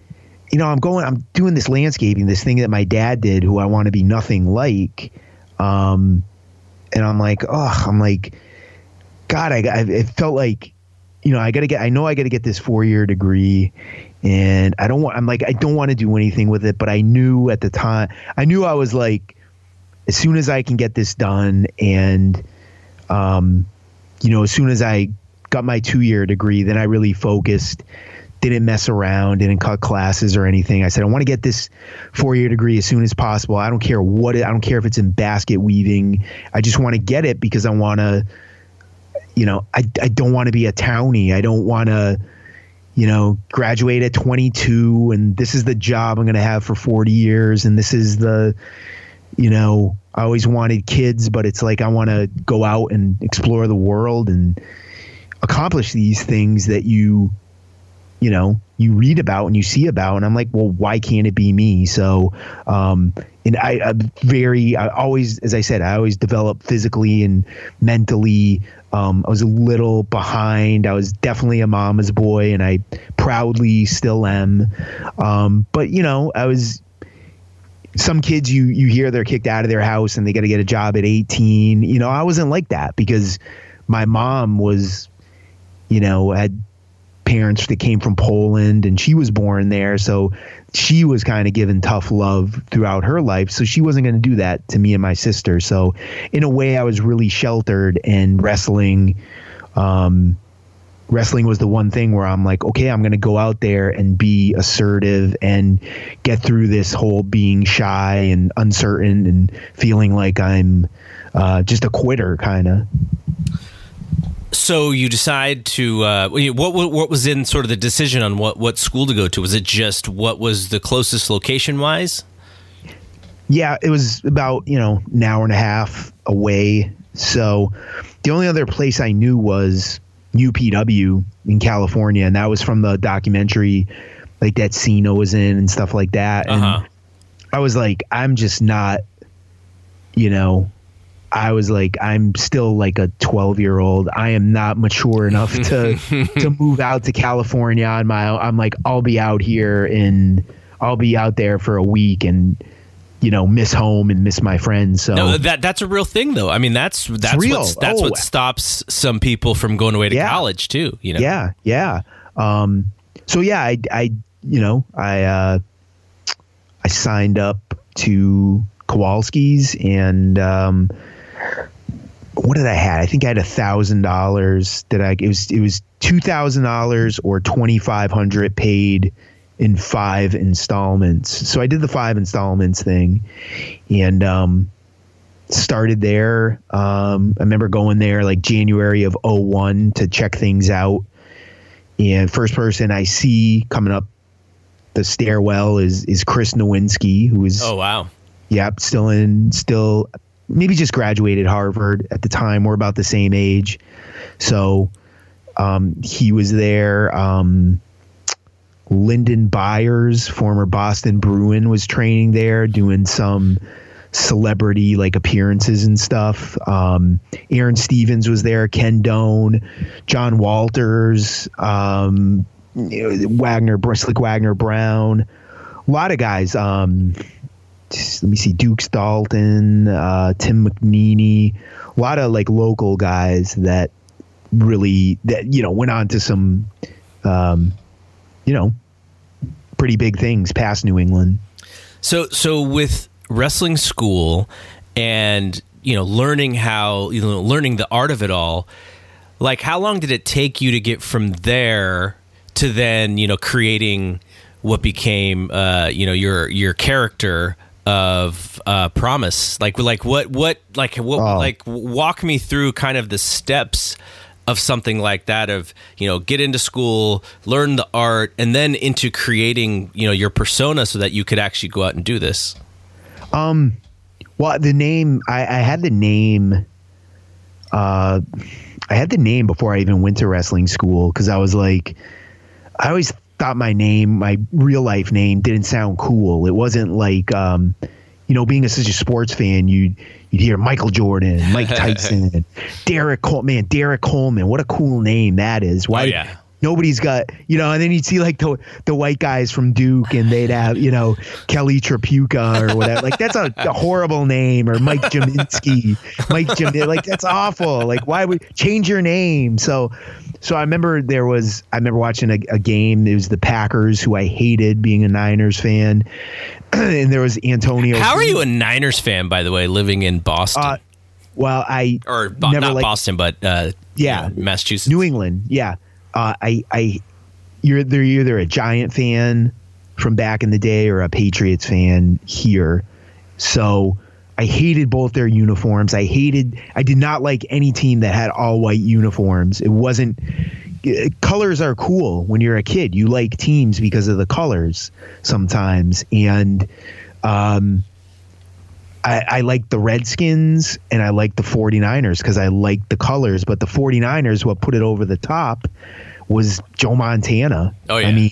you know, I'm going I'm doing this landscaping, this thing that my dad did who I want to be nothing like. Um and I'm like, oh, I'm like, God, I, I it felt like, you know, I got to get, I know I got to get this four year degree, and I don't want, I'm like, I don't want to do anything with it, but I knew at the time, I knew I was like, as soon as I can get this done, and, um, you know, as soon as I got my two year degree, then I really focused. Didn't mess around, didn't cut classes or anything. I said, I want to get this four year degree as soon as possible. I don't care what it, I don't care if it's in basket weaving. I just want to get it because I want to, you know, I, I don't want to be a townie. I don't want to, you know, graduate at 22 and this is the job I'm going to have for 40 years. And this is the, you know, I always wanted kids, but it's like I want to go out and explore the world and accomplish these things that you you know you read about and you see about and i'm like well why can't it be me? So um and i i'm very i always as i said i always developed physically and mentally. Um i was a little behind. I was definitely a mama's boy and i proudly still am. Um but you know i was some kids you you hear they're kicked out of their house and they got to get a job at 18 you know i wasn't like that because my mom was you know had parents that came from Poland and she was born there so she was kind of given tough love throughout her life so she wasn't going to do that to me and my sister. So in a way I was really sheltered and wrestling um wrestling was the one thing where I'm like okay I'm going to go out there and be assertive and get through this whole being shy and uncertain and feeling like I'm uh, just a quitter kind of So you decide to uh, what, what what was in sort of the decision on what what school to go to? Was it just what was the closest location wise? Yeah, it was about, you know, an hour and a half away. So the only other place I knew was UPW in California, and that was from the documentary like that scene I was in and stuff like that. And Uh-huh. I was like, I'm just not, you know, I was like, I'm still like a 12 year old. I am not mature enough to to move out to California on my own. I'm like, I'll be out here and I'll be out there for a week and you know miss home and miss my friends. So No, that that's a real thing though. I mean, that's that's real. what that's Oh. what stops some people from going away to Yeah. college too. You know, yeah, yeah. Um, so yeah, I, I, you know, I, uh, I signed up to Kowalski's and, um, what did I had? I think I had a thousand dollars that I, it was, it was $2,000 or 2,500 paid in five installments. So I did the five installments thing and, um, started there. Um, I remember going there like January of 01 to check things out. And first person I see coming up the stairwell is is Chris Nowinski, who is Oh wow. yep, still in still maybe just graduated Harvard at the time. We're about the same age. So um, he was there. Um, Lyndon Byers, former Boston Bruin, was training there, doing some celebrity like appearances and stuff. Um, Aaron Stevens was there, Ken Doane, John Walters, um, Wagner, Slick Wagner Brown, a lot of guys. Um, let me see, Dukes Dalton, uh, Tim McNeely, a lot of like local guys that really that you know went on to some, um, you know, pretty big things past New England. So so with wrestling school and you know learning how you know learning the art of it all like how long did it take you to get from there to then you know creating what became uh, you know your your character of uh, promise like like what what like what oh. like walk me through kind of the steps of something like that of you know get into school learn the art and then into creating you know your persona so that you could actually go out and do this um well the name i, I had the name uh i had the name before i even went to wrestling school because i was like i always thought my name my real life name didn't sound cool it wasn't like um you know being a, such a sports fan you you'd hear Michael Jordan, Mike Tyson, Derrick Coleman. Man, Derrick Coleman, what a cool name that is. Why? Oh, yeah. Nobody's got, you know, and then you'd see like the the white guys from Duke, and they'd have, you know, Kelly Tripucka or whatever. Like that's a, a horrible name, or Mike Jaminski, Mike Jim. Like that's awful. Like why would change your name? So, so I remember there was, I remember watching a, a game. It was the Packers, who I hated, being a Niners fan, and there was Antonio. How are you a Niners fan, by the way, living in Boston? Uh, well, I or bo- never not liked, Boston, but uh, yeah, you know, Massachusetts, New England. Yeah, uh, I, I, you're they're either a Giant fan from back in the day or a Patriots fan here. So I hated both their uniforms. I hated. I did not like any team that had all white uniforms. It wasn't colors are cool when you're a kid. You like teams because of the colors sometimes. And um, I, I like the Redskins and I like the 49ers because I like the colors. But the 49ers, what put it over the top was Joe Montana. Oh, yeah. I mean,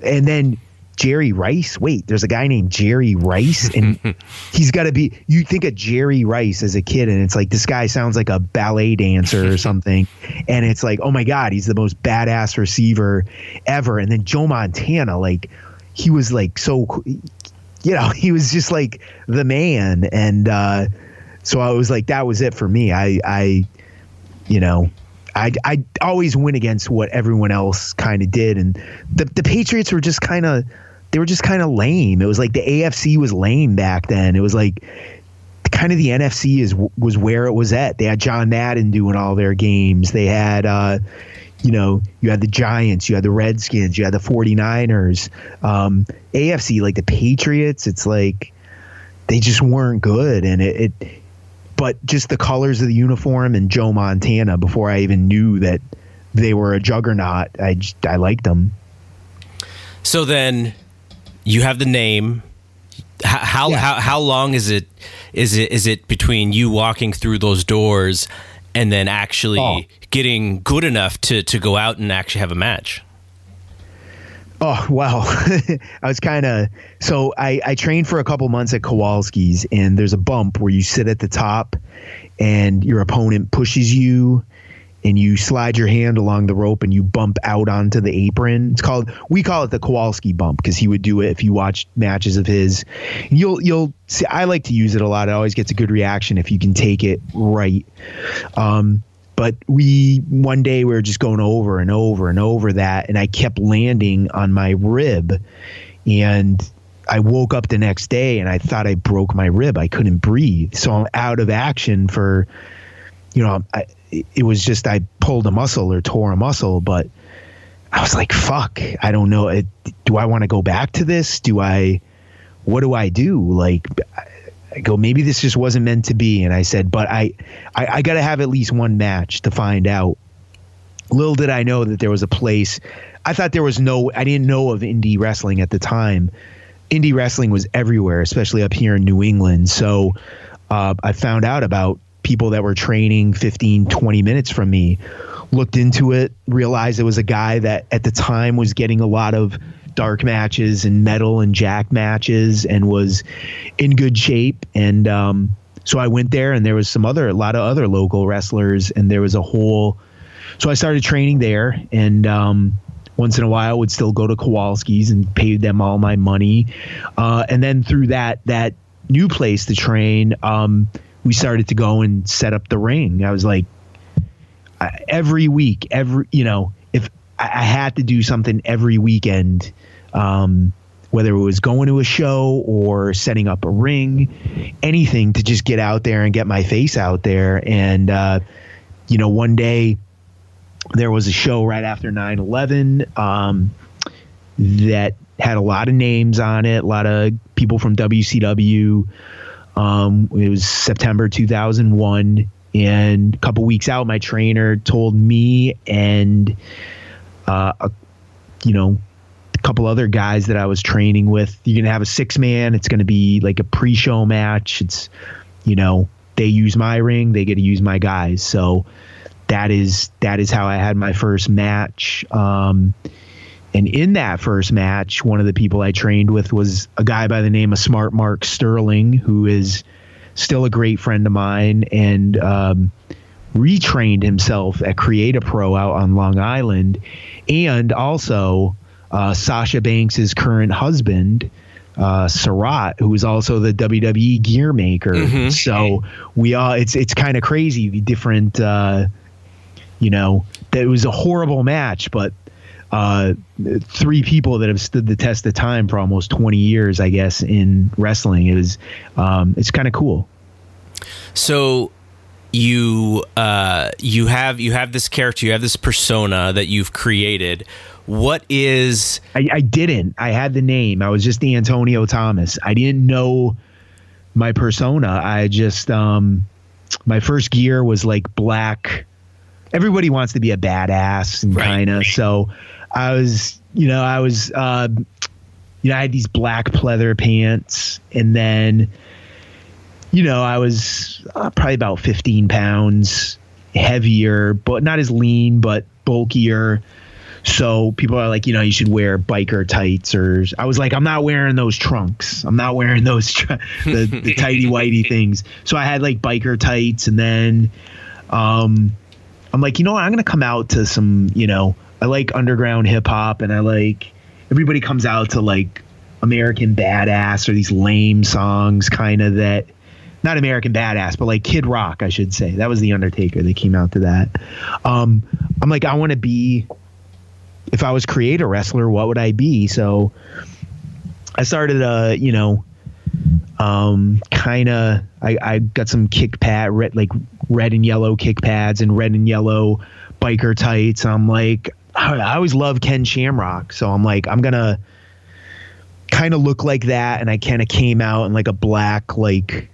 and then Jerry Rice. Wait, there's a guy named Jerry Rice, and he's got to be. You think of Jerry Rice as a kid, and it's like this guy sounds like a ballet dancer or something, and it's like, oh my god, he's the most badass receiver ever. And then Joe Montana, like he was like so, you know, he was just like the man, and uh, so I was like, that was it for me. I, I, you know, I, I always went against what everyone else kind of did. And the, the Patriots were just kind of they were just kind of lame. It was like the AFC was lame back then. It was like kind of the NFC is was where it was at. They had John Madden doing all their games. They had uh, you know, you had the Giants, you had the Redskins, you had the 49ers. Um, AFC like the Patriots, it's like they just weren't good and it, it but just the colors of the uniform and Joe Montana before I even knew that they were a juggernaut, I I liked them. So then you have the name. How, yeah. how how long is it is it is it between you walking through those doors and then actually oh. getting good enough to to go out and actually have a match? Oh wow, I was kind of so I I trained for a couple months at Kowalski's and there's a bump where you sit at the top and your opponent pushes you and you slide your hand along the rope and you bump out onto the apron. It's called we call it the Kowalski bump because he would do it if you watch matches of his. You'll you'll see I like to use it a lot. It always gets a good reaction if you can take it right. Um, but we one day we were just going over and over and over that and I kept landing on my rib and I woke up the next day and I thought I broke my rib. I couldn't breathe. So I'm out of action for you know, I, it was just I pulled a muscle or tore a muscle, but I was like, fuck, I don't know. It, do I want to go back to this? Do I, what do I do? Like, I go, maybe this just wasn't meant to be. And I said, but I, I, I got to have at least one match to find out. Little did I know that there was a place. I thought there was no, I didn't know of indie wrestling at the time. Indie wrestling was everywhere, especially up here in New England. So uh, I found out about people that were training 15, 20 minutes from me, looked into it, realized it was a guy that at the time was getting a lot of dark matches and metal and jack matches and was in good shape. And um, so I went there and there was some other, a lot of other local wrestlers and there was a whole, so I started training there and, um, once in a while would still go to Kowalski's and pay them all my money. Uh, and then through that, that new place to train, um, we started to go and set up the ring. I was like, every week, every you know, if I, had to do something every weekend, um, whether it was going to a show or setting up a ring, anything to just get out there and get my face out there. And, uh, you know, one day there was a show right after 9 11 um, that had a lot of names on it, a lot of people from WCW. Um, it was September 2001. And a couple weeks out, my trainer told me and, uh, a, you know, a couple other guys that I was training with, you're going to have a six man. It's going to be like a pre show match. It's, you know, they use my ring, they get to use my guys. So that is, that is how I had my first match. Um, and in that first match, one of the people I trained with was a guy by the name of Smart Mark Sterling, who is still a great friend of mine and um, retrained himself at Create a Pro out on Long Island. And also, uh, Sasha Banks' current husband, uh, Sarath, who is also the WWE gear maker. Mhm. So we all it's it's kind of crazy the different uh, you know that it was a horrible match, but uh, three people that have stood the test of time for almost 20 years, I guess, in wrestling. It was um, it's kind of cool. So you uh, you have you have this character, you have this persona that you've created. What is I, I didn't. I had the name. I was just the Antonio Thomas. I didn't know my persona. I just um my first gear was like black. Everybody wants to be a badass and Right. kind of so I was, you know, I was uh you know, I had these black pleather pants and then you know, I was uh, probably about 15 pounds heavier, but not as lean, but bulkier. So people are like, you know, you should wear biker tights, or I was like, I'm not wearing those trunks. I'm not wearing those tr- the, the tighty whitey things. So I had like biker tights, and then um, I'm like, you know, what? I'm gonna come out to some, you know, I like underground hip hop, and I like everybody comes out to like American Badass or these lame songs, kind of that. Not American Badass, but like Kid Rock, I should say. That was the Undertaker. that came out to that. Um, I'm like, I want to be if I was create a wrestler, what would I be? So I started, uh, you know, um, kind of, I, I got some kick pad, red, like red and yellow kick pads and red and yellow biker tights. I'm like, I, I always love Ken Shamrock. So I'm like, I'm to kind of look like that. And I kind of came out in like a black, like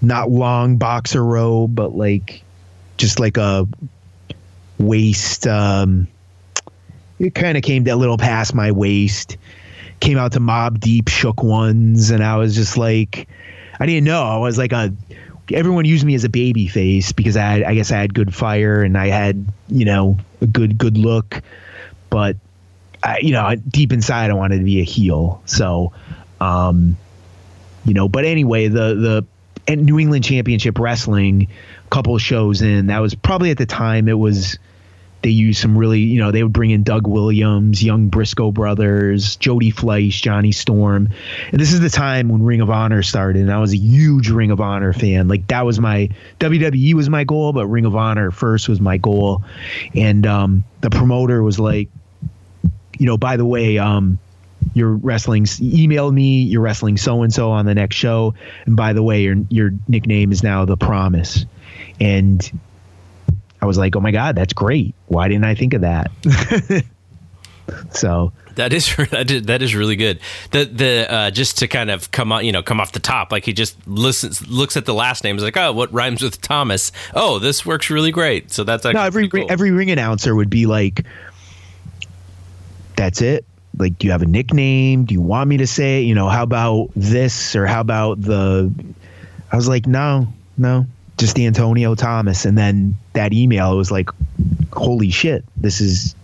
not long boxer robe, but like just like a waist, um, it kind of came a little past my waist. Came out to Mobb Deep shook ones, and I was just like, I didn't know. I was like a. Everyone used me as a baby face because I, I guess I had good fire and I had, you know, a good good look, but I, you know, deep inside I wanted to be a heel. So, um, you know, but anyway, the the and New England Championship Wrestling, couple shows in, that was probably at the time it was they used some really, you know, they would bring in Doug Williams, young Briscoe brothers, Jody Fleisch, Johnny Storm. And this is the time when Ring of Honor started. And I was a huge Ring of Honor fan. Like that was my WWE was my goal, but Ring of Honor first was my goal. And um, the promoter was like, you know, by the way, um, you're wrestling email me you're wrestling so and so on the next show and by the way your your nickname is now the promise and I was like, "Oh my god, that's great! Why didn't I think of that?" so that is that is, that is really good. The the uh, just to kind of come on, you know, come off the top, like he just listens, looks at the last name, is like, oh, what rhymes with Thomas? Oh, this works really great. So that's actually no, every cool. every ring announcer would be like, "That's it." Like, do you have a nickname? Do you want me to say it? You know, how about this or how about the? I was like, no, no, just the Antonio Thomas. And then that email was like, holy shit, this is.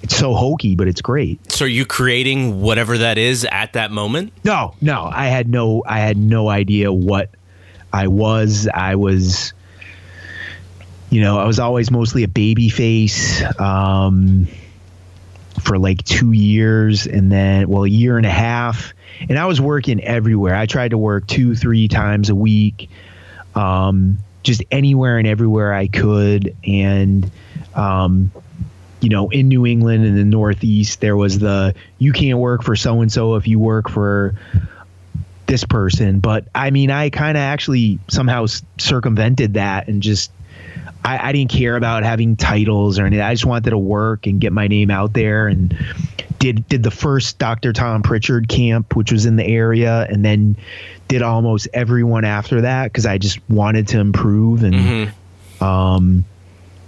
It's so hokey, but it's great. So are you creating whatever that is at that moment? No, no, I had no, I had no idea what I was. I was, you know, I was always mostly a baby face um, for like two years, and then well, a year and a half, and I was working everywhere. I tried to work two, three times a week, um, just anywhere and everywhere I could, and um, you know, in New England in the Northeast, there was the you can't work for so and so if you work for this person. But I mean, I kind of actually somehow circumvented that and just I, I, didn't care about having titles or anything. I just wanted to work and get my name out there and did did the first Dr. Tom Prichard camp, which was in the area, and then did almost everyone after that because I just wanted to improve and mm-hmm. um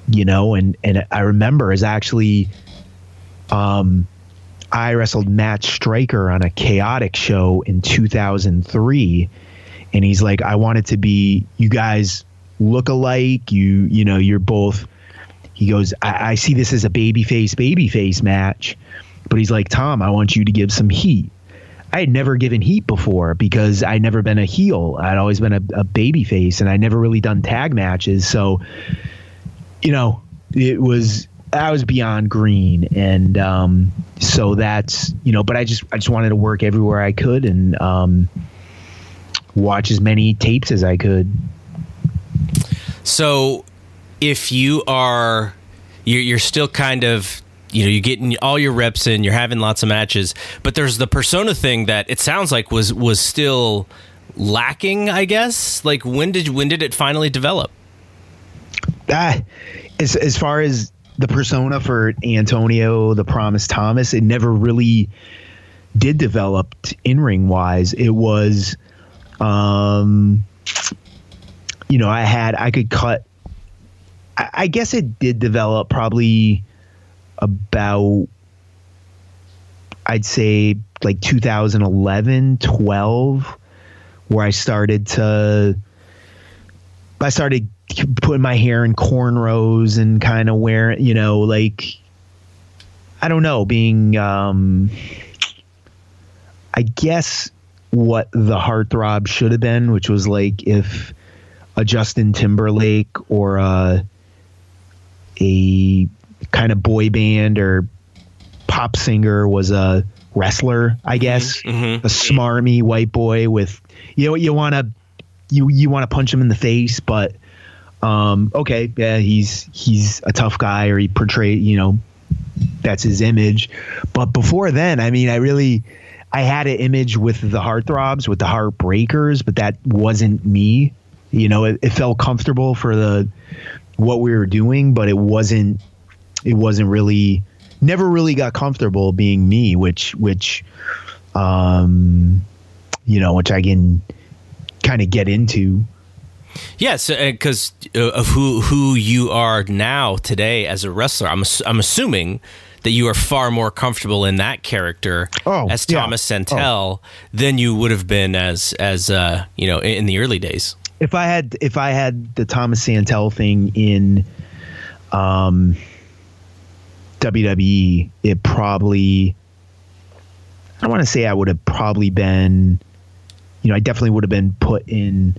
you know and and I remember is actually um I wrestled Matt Striker on a chaotic show in 2003 and he's like I wanted to be you guys look alike you you know you're both he goes I, I see this as a baby face baby face match but he's like Tom I want you to give some heat I had never given heat before because I'd never been a heel. I'd always been a, a baby face and I never really done tag matches. So, you know, it was I was beyond green, and um, so that's you know. But I just I just wanted to work everywhere I could and um, watch as many tapes as I could. So, if you are you're, you're still kind of you know you're getting all your reps in you're having lots of matches but there's the persona thing that it sounds like was was still lacking i guess? Like when did when did it finally develop? Ah, as, as far as the persona for antonio the promise thomas it never really did develop in ring wise it was um you know i had i could cut I, I guess it did develop probably about I'd say like 2011, 12 where I started to I started putting my hair in cornrows and kind of wearing, you know, like I don't know, being um I guess what the heartthrob should have been, which was like if a Justin Timberlake or a a kind of boy band or pop singer was a wrestler, I mm-hmm. guess, mm-hmm. a smarmy white boy with you know you want to you you want to punch him in the face, but um, okay, yeah, he's he's a tough guy or he portrayed you know that's his image. But before then, I mean, I really I had an image with the heartthrobs, with the heartbreakers, but that wasn't me. You know, it, it felt comfortable for the what we were doing, but it wasn't it wasn't really never really got comfortable being me, which which um you know, which I can kind of get into. Yes, because uh, of who who you are now today as a wrestler, I'm I'm assuming that you are far more comfortable in that character oh, as Thomas yeah. Santell oh. than you would have been as as uh, you know in the early days. If I had if I had the Thomas Santell thing in um WWE, it probably I don't want to say I would have probably been, you know, I definitely would have been put in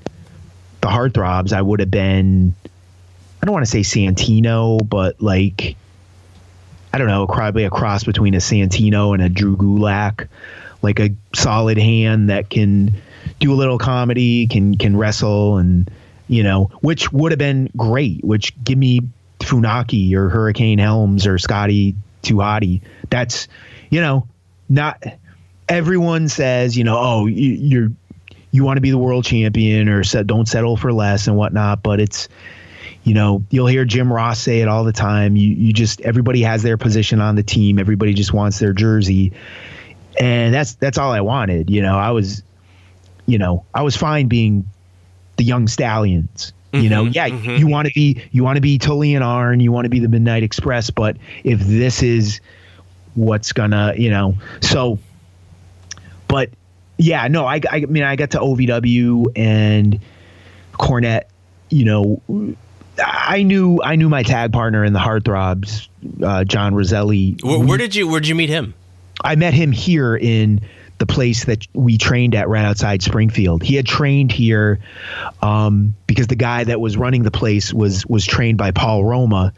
the heartthrobs. I would have been, I don't want to say Santino, but like, I don't know, probably a cross between a Santino and a Drew Gulak, like a solid hand that can do a little comedy, can can wrestle, and you know, which would have been great. Which give me Funaki or Hurricane Helms or Scotty 2 Hotty. That's, you know, not everyone says, you know, oh, you, you're, you want to be the world champion or set, don't settle for less and whatnot. But it's, you know, you'll hear Jim Ross say it all the time. You, you just, everybody has their position on the team. Everybody just wants their jersey. And that's, that's all I wanted. You know, I was, you know, I was fine being the young stallions you know, mm-hmm, yeah, mm-hmm. you want to be you want to be Tully and Arn, you want to be the Midnight Express, but if this is what's gonna, you know, so, but yeah, no, I, I mean, I got to OVW and Cornette, you know, I knew I knew my tag partner in the Heartthrobs, uh, John Roselli. Where, where did you where did you meet him? I met him here in the place that we trained at right outside Springfield. He had trained here um, because the guy that was running the place was was trained by Paul Roma,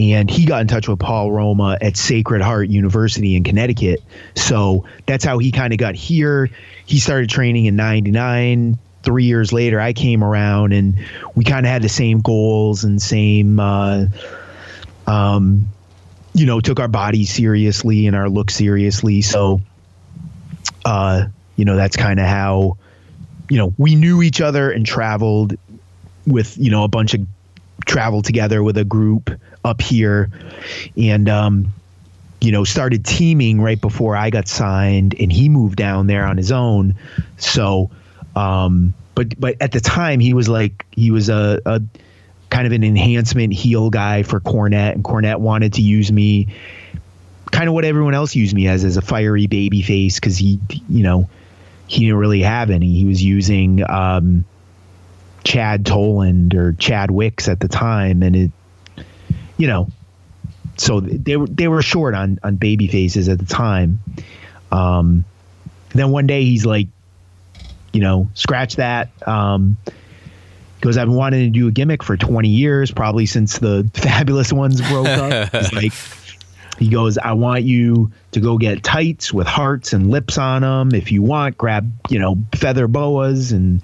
and he got in touch with Paul Roma at Sacred Heart University in Connecticut. So that's how he kind of got here. He started training in '99. Three years later, I came around, and we kind of had the same goals and same. Uh, um, you know, took our bodies seriously and our look seriously. So, uh, you know, that's kind of how, you know, we knew each other and traveled with, you know, a bunch of travel together with a group up here and, um, you know, started teaming right before I got signed and he moved down there on his own. So, um, but, but at the time he was like, he was a, a kind of an enhancement heel guy for Cornette and Cornette wanted to use me kind of what everyone else used me as, as a fiery baby face. Cause he, you know, he didn't really have any. He was using um, Chad Toland or Chad Wicks at the time, and it, you know, so they were they were short on on baby faces at the time. Um, then one day he's like, you know, scratch that. Um, because I've been wanting to do a gimmick for 20 years, probably since the Fabulous Ones broke up. Like, he goes, I want you to go get tights with hearts and lips on them. If you want, grab, you know, feather boas. And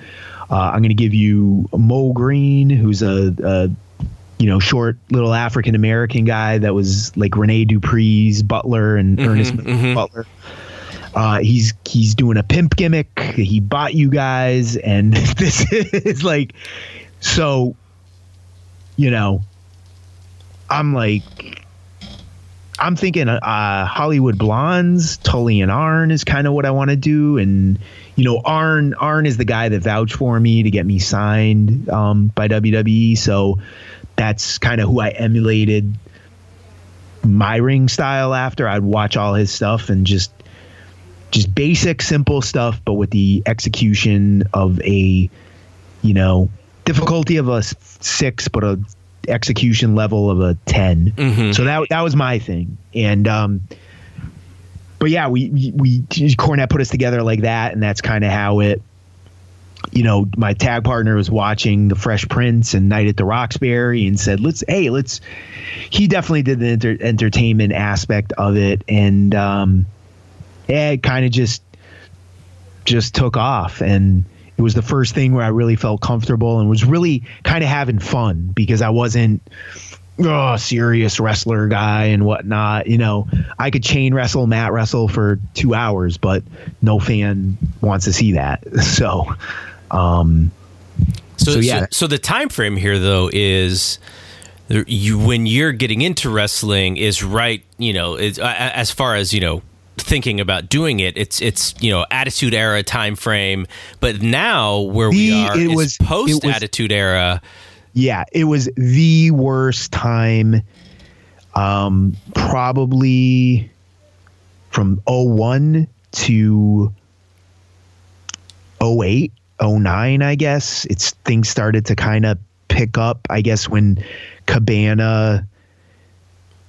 uh, I'm going to give you Mo Green, who's a, a you know, short little African American guy that was like Rene Dupree's butler and mm-hmm, Ernest mm-hmm. Butler. Uh, he's he's doing a pimp gimmick. He bought you guys, and this is like, so, you know, I'm like, I'm thinking uh, Hollywood Blondes, Tully and Arn is kind of what I want to do, and you know Arn Arn is the guy that vouched for me to get me signed um, by WWE, so that's kind of who I emulated my ring style after. I'd watch all his stuff and just just basic, simple stuff, but with the execution of a you know difficulty of a six, but a execution level of a 10. Mm-hmm. So that that was my thing. And um but yeah, we we Cornette put us together like that and that's kind of how it you know, my tag partner was watching the Fresh Prince and Night at the Roxbury and said, "Let's hey, let's." He definitely did the enter- entertainment aspect of it, and um, yeah, it kind of just just took off, and it was the first thing where I really felt comfortable and was really kind of having fun because I wasn't oh, serious wrestler guy and whatnot. You know, I could chain wrestle, mat wrestle for two hours, but no fan wants to see that. So, um, so, so yeah. So, so the time frame here though is you when you're getting into wrestling is right. You know, as far as you know thinking about doing it. It's it's you know attitude era time frame, but now where the, we are it was post attitude era. Yeah, it was the worst time. Um, probably from 01 to 08, 09, I guess. It's things started to kind of pick up. I guess when Cabana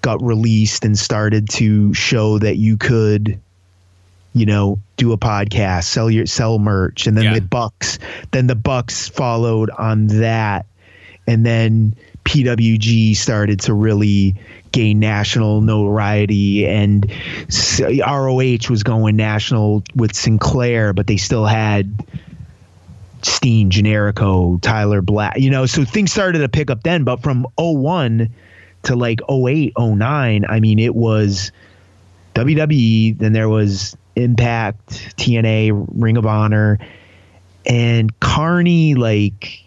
got released and started to show that you could you know do a podcast sell your sell merch and then yeah. the bucks then the bucks followed on that and then PWG started to really gain national notoriety and ROH was going national with Sinclair but they still had Steen Generico Tyler Black you know so things started to pick up then but from 01 to like 08, 09, I mean, it was WWE, then there was Impact, TNA, Ring of Honor, and Carney, like,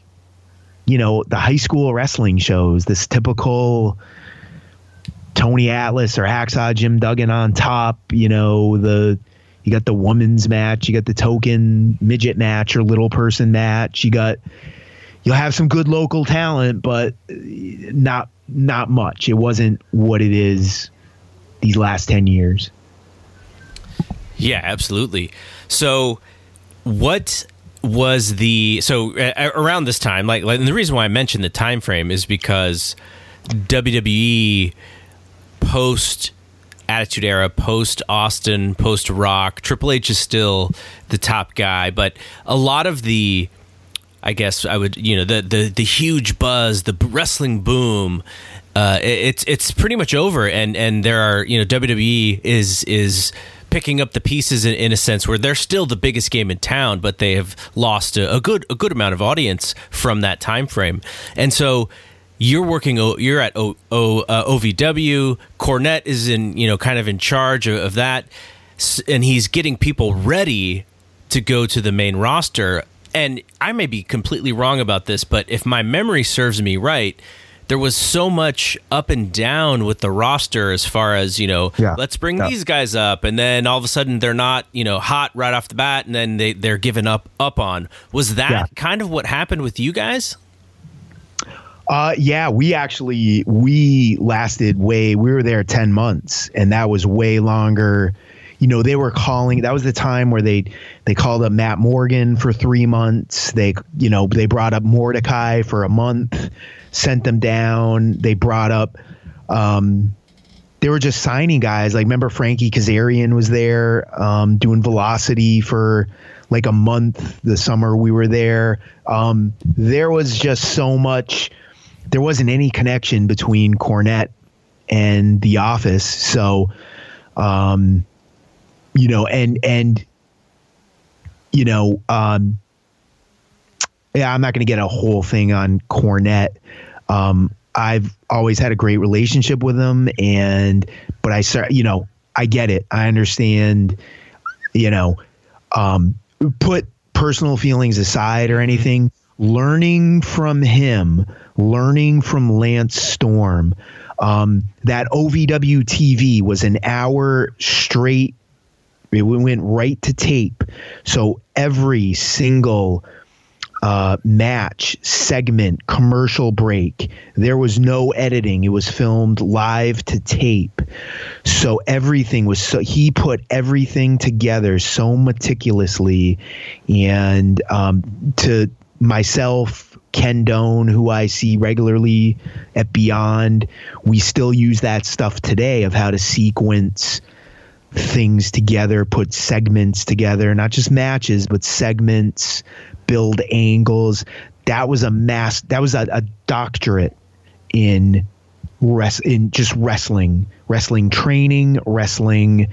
you know, the high school wrestling shows, this typical Tony Atlas or Hacksaw Jim Duggan on top, you know, the you got the women's match, you got the token midget match or little person match, you got you'll have some good local talent, but not not much. It wasn't what it is these last 10 years. Yeah, absolutely. So, what was the so uh, around this time like, like the reason why I mentioned the time frame is because WWE post Attitude Era, post Austin, post Rock, Triple H is still the top guy, but a lot of the I guess I would, you know, the the the huge buzz, the wrestling boom. Uh, it's it's pretty much over, and and there are you know WWE is is picking up the pieces in, in a sense where they're still the biggest game in town, but they have lost a, a good a good amount of audience from that time frame, and so you're working. You're at o, o, uh, OVW. Cornette is in, you know, kind of in charge of, of that, and he's getting people ready to go to the main roster. And I may be completely wrong about this, but if my memory serves me right, there was so much up and down with the roster as far as you know yeah. let's bring yeah. these guys up and then all of a sudden they're not you know hot right off the bat and then they, they're given up up on was that yeah. kind of what happened with you guys uh, yeah, we actually we lasted way. We were there ten months, and that was way longer. You know, they were calling. That was the time where they they called up Matt Morgan for three months. They you know they brought up Mordecai for a month, sent them down. They brought up. Um, they were just signing guys. Like remember Frankie Kazarian was there um, doing Velocity for like a month the summer we were there. Um, there was just so much there wasn't any connection between Cornette and The Office. So, um, you know, and and you know, um, yeah, I'm not going to get a whole thing on Cornette. Um, I've always had a great relationship with him, and but I, start, you know, I get it. I understand. You know, um, put personal feelings aside or anything. Learning from him learning from Lance Storm. Um, that OVW TV was an hour straight. It went right to tape. So every single uh, match, segment, commercial break, there was no editing. It was filmed live to tape. So everything was so, he put everything together so meticulously. And um, to myself, Ken Doane, who I see regularly at Beyond, we still use that stuff today of how to sequence things together, put segments together, not just matches, but segments, build angles. That was a mass. That was a, a doctorate in rest in just wrestling, wrestling training, wrestling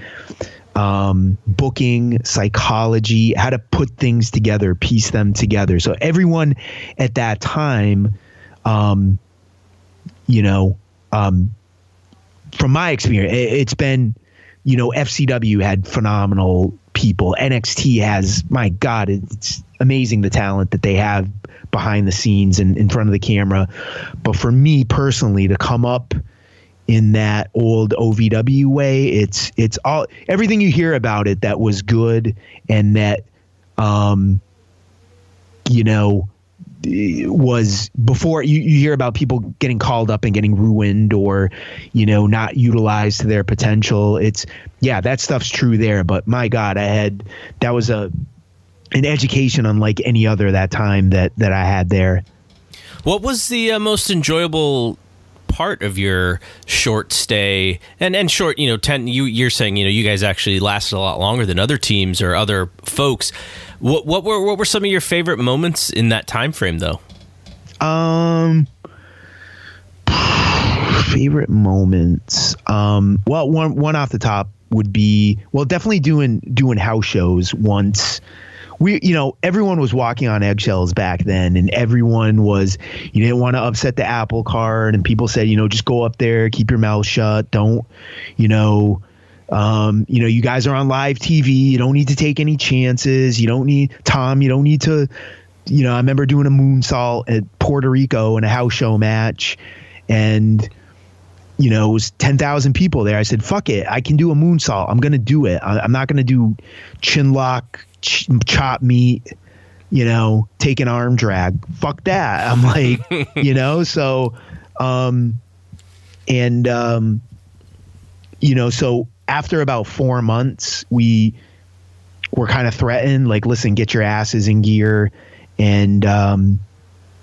um, booking, psychology, how to put things together, piece them together. So everyone at that time, um, you know, um, from my experience, it, it's been, you know, FCW had phenomenal people. NXT has, my God, it's amazing the talent that they have behind the scenes and in front of the camera. But for me personally, to come up in that old OVW way. It's it's all everything you hear about it that was good and that um you know was before you, you hear about people getting called up and getting ruined or you know not utilized to their potential. It's yeah that stuff's true there but my god i had that was a an education unlike any other that time that that i had there. What was the uh, most enjoyable part of your short stay? And and short you know 10 you you're saying you know you guys actually lasted a lot longer than other teams or other folks what what were what were some of your favorite moments in that time frame though? Um favorite moments. Um well one one off the top would be well definitely doing doing house shows once. We you know everyone was walking on eggshells back then and everyone was you didn't want to upset the apple cart and people said you know just go up there keep your mouth shut don't you know um, you know you guys are on live tv you don't need to take any chances you don't need tom you don't need to you know i remember doing a moonsault at puerto rico in a house show match and you know, it was 10,000 people there. I said, fuck it. I can do a moonsault. I'm going to do it. I, am not going to do chin lock, ch- chop meat, you know, take an arm drag. Fuck that. I'm like, you know, so, um, and, um, you know, so after about four months, we were kind of threatened, like, listen, get your asses in gear and, um,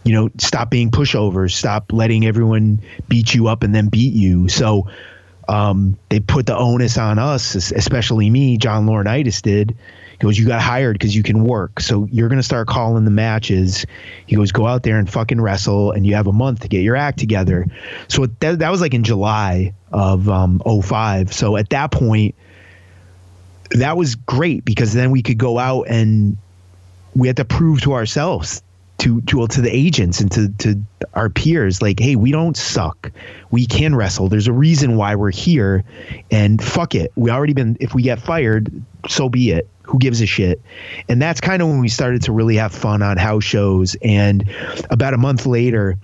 you know, stop being pushovers, stop letting everyone beat you up and then beat you. So, um, they put the onus on us, especially me, John Laurinaitis did, goes, You got hired because you can work. So you're going to start calling the matches. He goes, Go out there and fucking wrestle, and you have a month to get your act together. So that, that was like in July of um, 05. So at that point, that was great because then we could go out and we had to prove to ourselves to to to the agents and to to our peers like hey we don't suck we can wrestle there's a reason why we're here and fuck it we already been if we get fired so be it who gives a shit and that's kind of when we started to really have fun on house shows and about a month later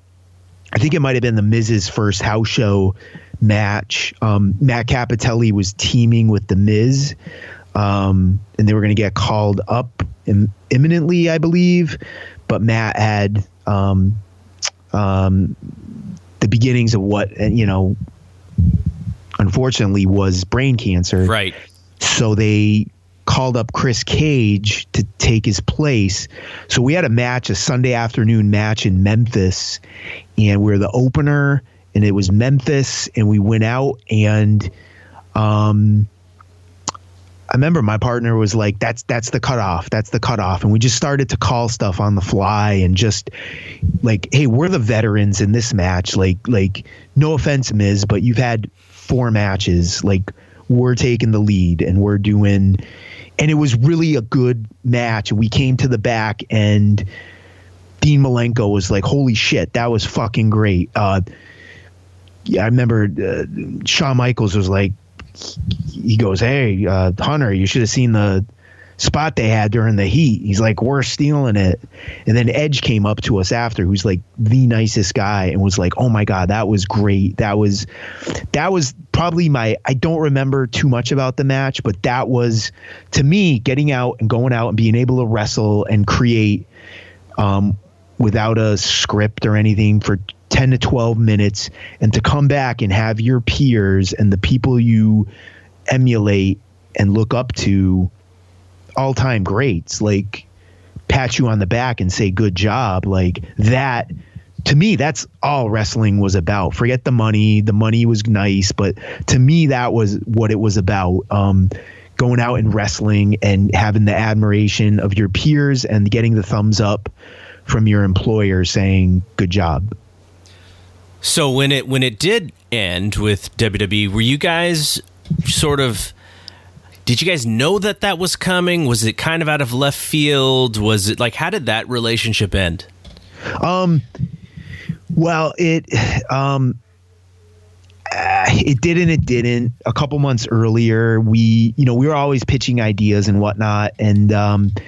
i think it might have been the miz's first house show match um, matt Cappotelli was teaming with the miz um, and they were going to get called up Im- imminently i believe but Matt had um, um, the beginnings of what you know, unfortunately, was brain cancer. Right. So they called up Chris Cage to take his place. So we had a match, a Sunday afternoon match in Memphis, and we are the opener, and it was Memphis, and we went out and um I remember my partner was like, "That's that's the cutoff. That's the cutoff," and we just started to call stuff on the fly and just like, "Hey, we're the veterans in this match. Like, like no offense, Miz, but you've had four matches. Like, we're taking the lead and we're doing." And it was really a good match. We came to the back and Dean Malenko was like, "Holy shit, that was fucking great." Uh, yeah, I remember uh, Shawn Michaels was like, he goes, "Hey, uh, Hunter, you should have seen the spot they had during the heat." He's like, "We're stealing it." And then Edge came up to us after, who's like the nicest guy, and was like, "Oh my god, that was great. That was that was probably my. I don't remember too much about the match, but that was to me getting out and going out and being able to wrestle and create." Um, without a script or anything for 10 to 12 minutes and to come back and have your peers and the people you emulate and look up to all time greats like pat you on the back and say good job. Like that to me that's all wrestling was about. Forget the money. The money was nice but to me that was what it was about. Um, going out and wrestling and having the admiration of your peers and getting the thumbs up from your employer saying good job. So when it when it did end with WWE, were you guys sort of did you guys know that that was coming? Was it kind of out of left field? Was it like how did that relationship end? Um well, it um it did and it didn't. A couple months earlier, we, you know, we were always pitching ideas and whatnot. And um, I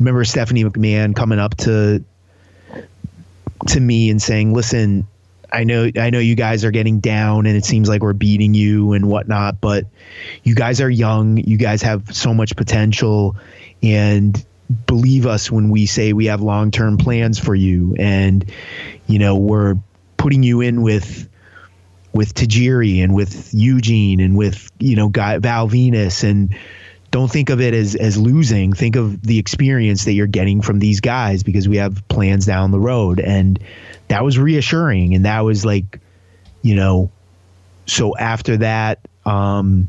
remember Stephanie McMahon coming up to to me and saying, "Listen, I know I know you guys are getting down and it seems like we're beating you and whatnot, but you guys are young. You guys have so much potential and believe us when we say we have long term plans for you. And, you know, we're putting you in with with Tajiri and with Eugene and with, you know, Guy Val Venis and don't think of it as as losing. Think of the experience that you're getting from these guys because we have plans down the road. And that was reassuring. And that was like you know so after that um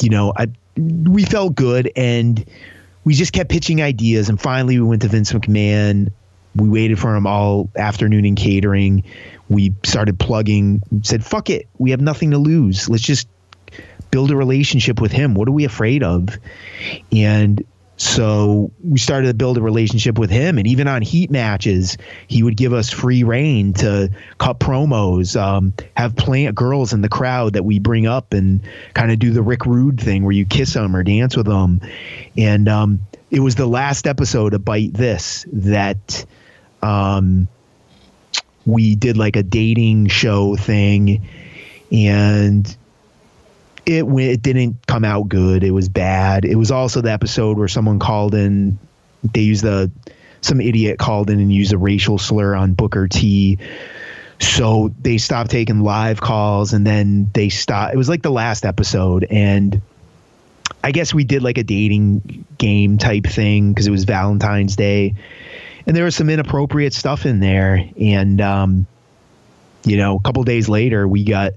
you know i we felt good and we just kept pitching ideas. And finally we went to vince mcmahon. We waited for him all afternoon in catering. We started plugging said fuck it. We have nothing to lose. Let's just build a relationship with him. What are we afraid of? And so we started to build a relationship with him, and even on heat matches, he would give us free reign to cut promos, um, have plant girls in the crowd that we bring up, and kind of do the Rick Rude thing where you kiss them or dance with them. And um, it was the last episode of Byte This that um, we did like a dating show thing, and it it didn't come out good. It was bad. It was also the episode where someone called in. They used the some idiot called in and used a racial slur on Booker T. So they stopped taking live calls, and then they stopped. It was like the last episode, and I guess we did like a dating game type thing because it was Valentine's Day, and there was some inappropriate stuff in there. And um, you know, a couple days later, we got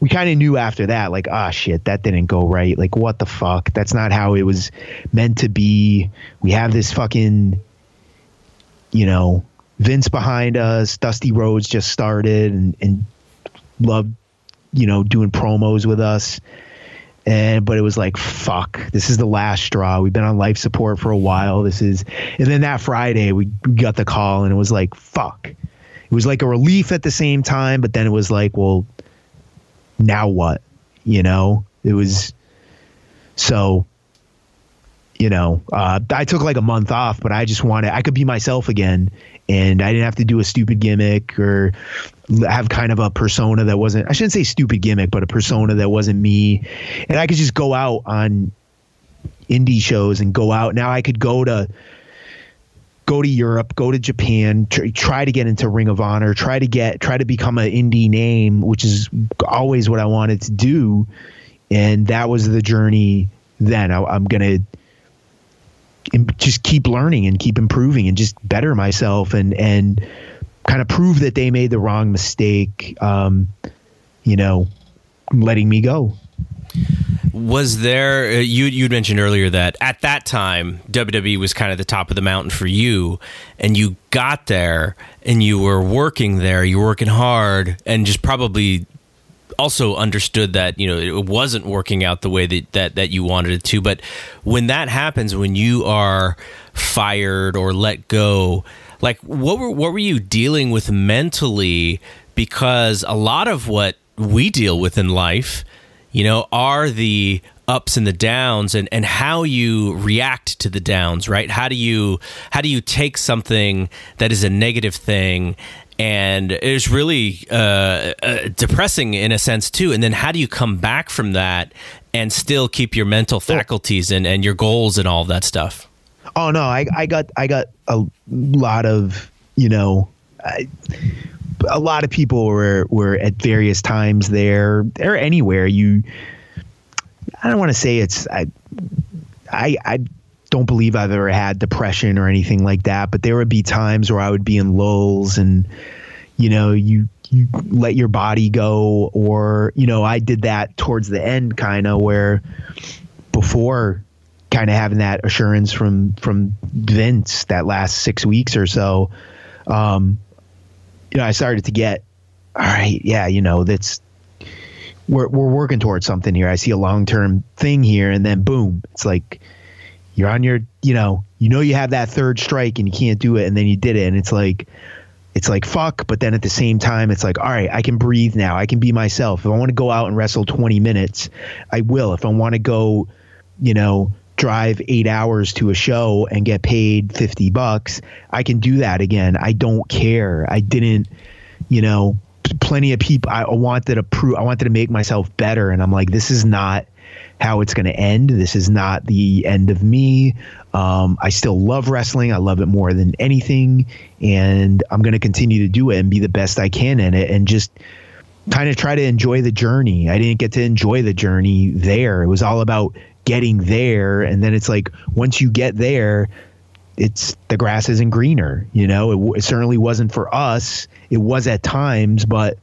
we kind of knew after that, like, ah, shit, that didn't go right. Like, what the fuck? That's not how it was meant to be. We have this fucking, you know, Vince behind us. Dusty Rhodes just started and, and loved, you know, doing promos with us. and but it was like fuck this is the last straw we've been on life support for a while this is and then that friday we, we got the call and it was like fuck it was like a relief at the same time but then it was like well now what you know it was so you know uh, i took like a month off but i just wanted i could be myself again and i didn't have to do a stupid gimmick or have kind of a persona that wasn't I shouldn't say stupid gimmick, but a persona that wasn't me. And I could just go out on indie shows and go out. Now I could go to go to Europe, go to Japan, tr- try to get into Ring of Honor, try to get try to become an indie name, which is always what I wanted to do. And that was the journey then. I, I'm gonna just keep learning and keep improving and just better myself and and kind of prove that they made the wrong mistake, um, you know, letting me go. Was there uh, you you'd mentioned earlier that at that time WWE was kind of the top of the mountain for you and you got there and you were working there you were working hard and just probably also understood that you know it wasn't working out the way that, that that you wanted it to. But when that happens when you are fired or let go like what were what were you dealing with mentally? Because a lot of what we deal with in life you know are the ups and the downs and and how you react to the downs right? How do you how do you take something that is a negative thing and it is really uh, uh, depressing in a sense too. And then how do you come back from that and still keep your mental faculties and, and your goals and all that stuff? Oh no, I I got I got a lot of you know. I, a lot of people were were at various times there. Or anywhere. You I don't want to say it's I I I don't believe I've ever had depression or anything like that but there would be times where I would be in lulls and you know you you let your body go or you know I did that towards the end kind of where before kind of having that assurance from from Vince that last six weeks or so, um, you know, I started to get, all right, yeah, you know, that's we're we're working towards something here. I see a long term thing here, and then boom, it's like you're on your, you know, you know, you have that third strike and you can't do it, and then you did it, and it's like. It's like fuck, but then at the same time, it's like, all right, I can breathe now. I can be myself. If I want to go out and wrestle 20 minutes, I will. If I want to go, you know, drive eight hours to a show and get paid 50 bucks, I can do that again. I don't care. I didn't, you know, plenty of people, I wanted to prove, I wanted to make myself better. And I'm like, this is not how it's going to end. This is not the end of me. Um, I still love wrestling. I love it more than anything. And I'm going to continue to do it and be the best I can in it and just kind of try to enjoy the journey. I didn't get to enjoy the journey there. It was all about getting there and then it's like once you get there it's the grass isn't greener you know? It, it, certainly wasn't for us. It was at times but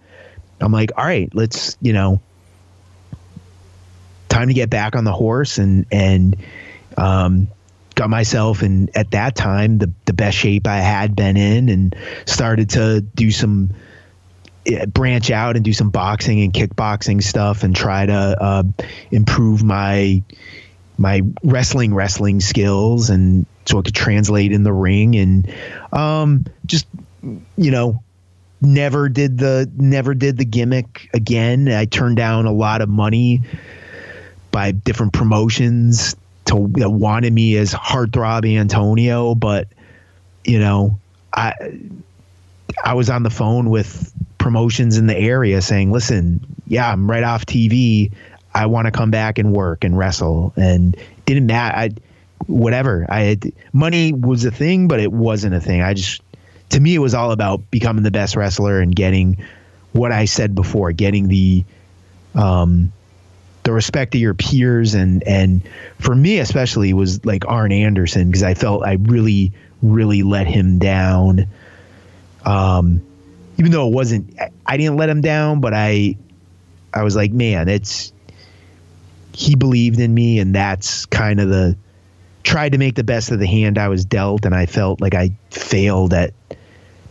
i'm like all right let's you know time to get back on the horse and and um, got myself in at that time the the best shape i had been in and started to do some branch out and do some boxing and kickboxing stuff and try to uh, improve my my wrestling wrestling skills and so I could translate in the ring and um, just you know never did the never did the gimmick again. I turned down a lot of money by different promotions to that wanted me as heartthrob Antonio, but you know I I was on the phone with promotions in the area saying, "Listen, yeah, I'm right off TV. I want to come back and work and wrestle. And didn't matter. I, whatever. I had, money was a thing, but it wasn't a thing. I just, to me, it was all about becoming the best wrestler and getting what I said before, getting the, um, the respect of your peers and and for me especially was like Arn Anderson because I felt I really really let him down. Um, even though it wasn't, I didn't let him down, but I, I was like, man, it's he believed in me, and that's kind of the tried to make the best of the hand I was dealt, and I felt like I failed at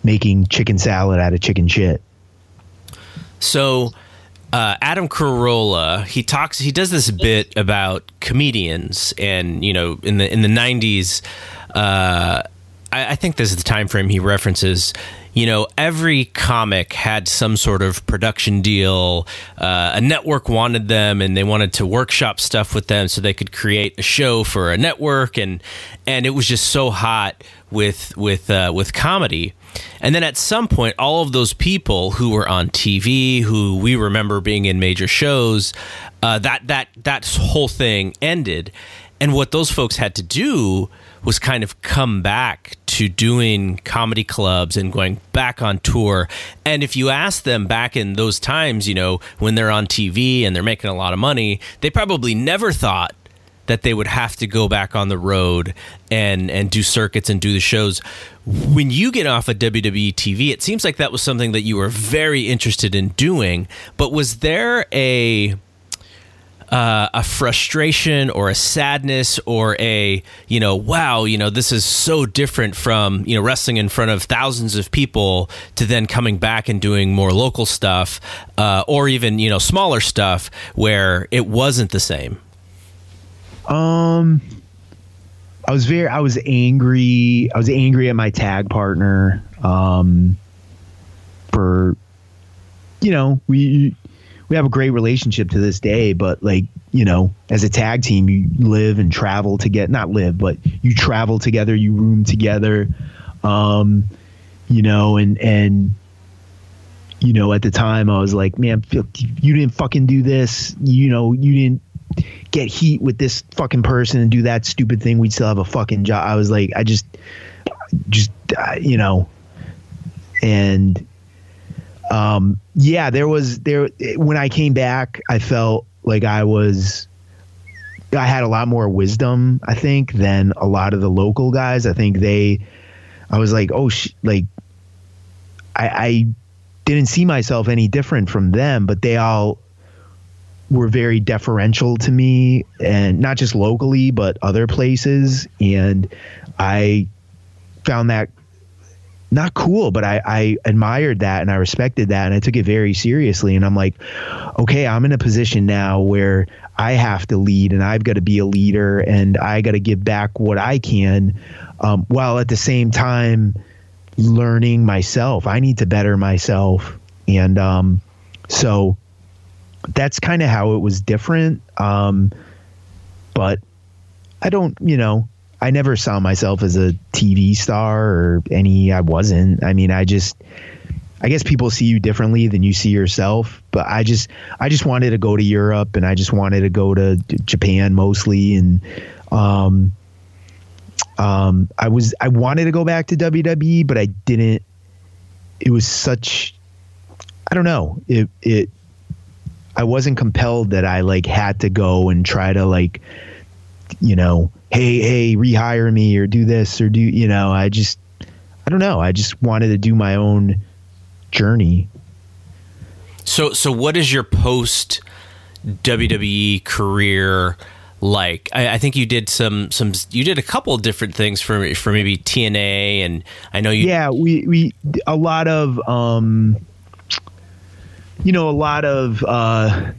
making chicken salad out of chicken shit. So uh, Adam Carolla, he talks, he does this bit about comedians, and you know, in the in the '90s, uh, I, I think this is the time frame he references you know, every comic had some sort of production deal. Uh, a network wanted them, and they wanted to workshop stuff with them so they could create a show for a network, and and it was just so hot with with uh, with comedy. And then at some point, all of those people who were on TV, who we remember being in major shows, uh, that that that whole thing ended. And what those folks had to do was kind of come back to doing comedy clubs and going back on tour. And if you ask them back in those times, you know, when they're on TV and they're making a lot of money, they probably never thought that they would have to go back on the road and and do circuits and do the shows. When you get off of WWE TV, it seems like that was something that you were very interested in doing. But was there a uh, a frustration or a sadness or a you know wow you know this is so different from you know wrestling in front of thousands of people to then coming back and doing more local stuff uh, or even you know smaller stuff where it wasn't the same. Um i was very i was angry i was angry at my tag partner um for you know we we have a great relationship to this day, but like, you know, as a tag team, you live and travel to get not live, but you travel together, you room together. Um, you know, and and you know, at the time I was like, man, you didn't fucking do this. You know, you didn't get heat with this fucking person and do that stupid thing. We'd still have a fucking job. I was like, I just, just, uh, you know, and um, yeah, there was there when I came back, I felt like I was I had a lot more wisdom, I think, than a lot of the local guys. I think they, I was like, oh, sh-, like, I, I didn't see myself any different from them, but they all were very deferential to me, and not just locally, but other places. And I found that not cool, but I, I admired that and I respected that and I took it very seriously. And I'm like, okay, I'm in a position now where I have to lead and I've got to be a leader and I got to give back what I can, um, while at the same time learning myself. I need to better myself, and um, so that's kind of how it was different. Um, but I don't, you know, I never saw myself as a TV star or any. I wasn't. I mean, I just. I guess people see you differently than you see yourself, but I just I just wanted to go to Europe and I just wanted to go to Japan mostly and um um I was I wanted to go back to WWE but I didn't it was such I don't know it it I wasn't compelled that I like had to go and try to like you know hey, hey, rehire me or do this or do, you know, I just, I don't know. I just wanted to do my own journey. So, so what is your post WWE career like? I, I, think you did some, some, you did a couple different things for, for maybe TNA and I know you. Yeah, we, we, a lot of, um, you know, a lot of, uh,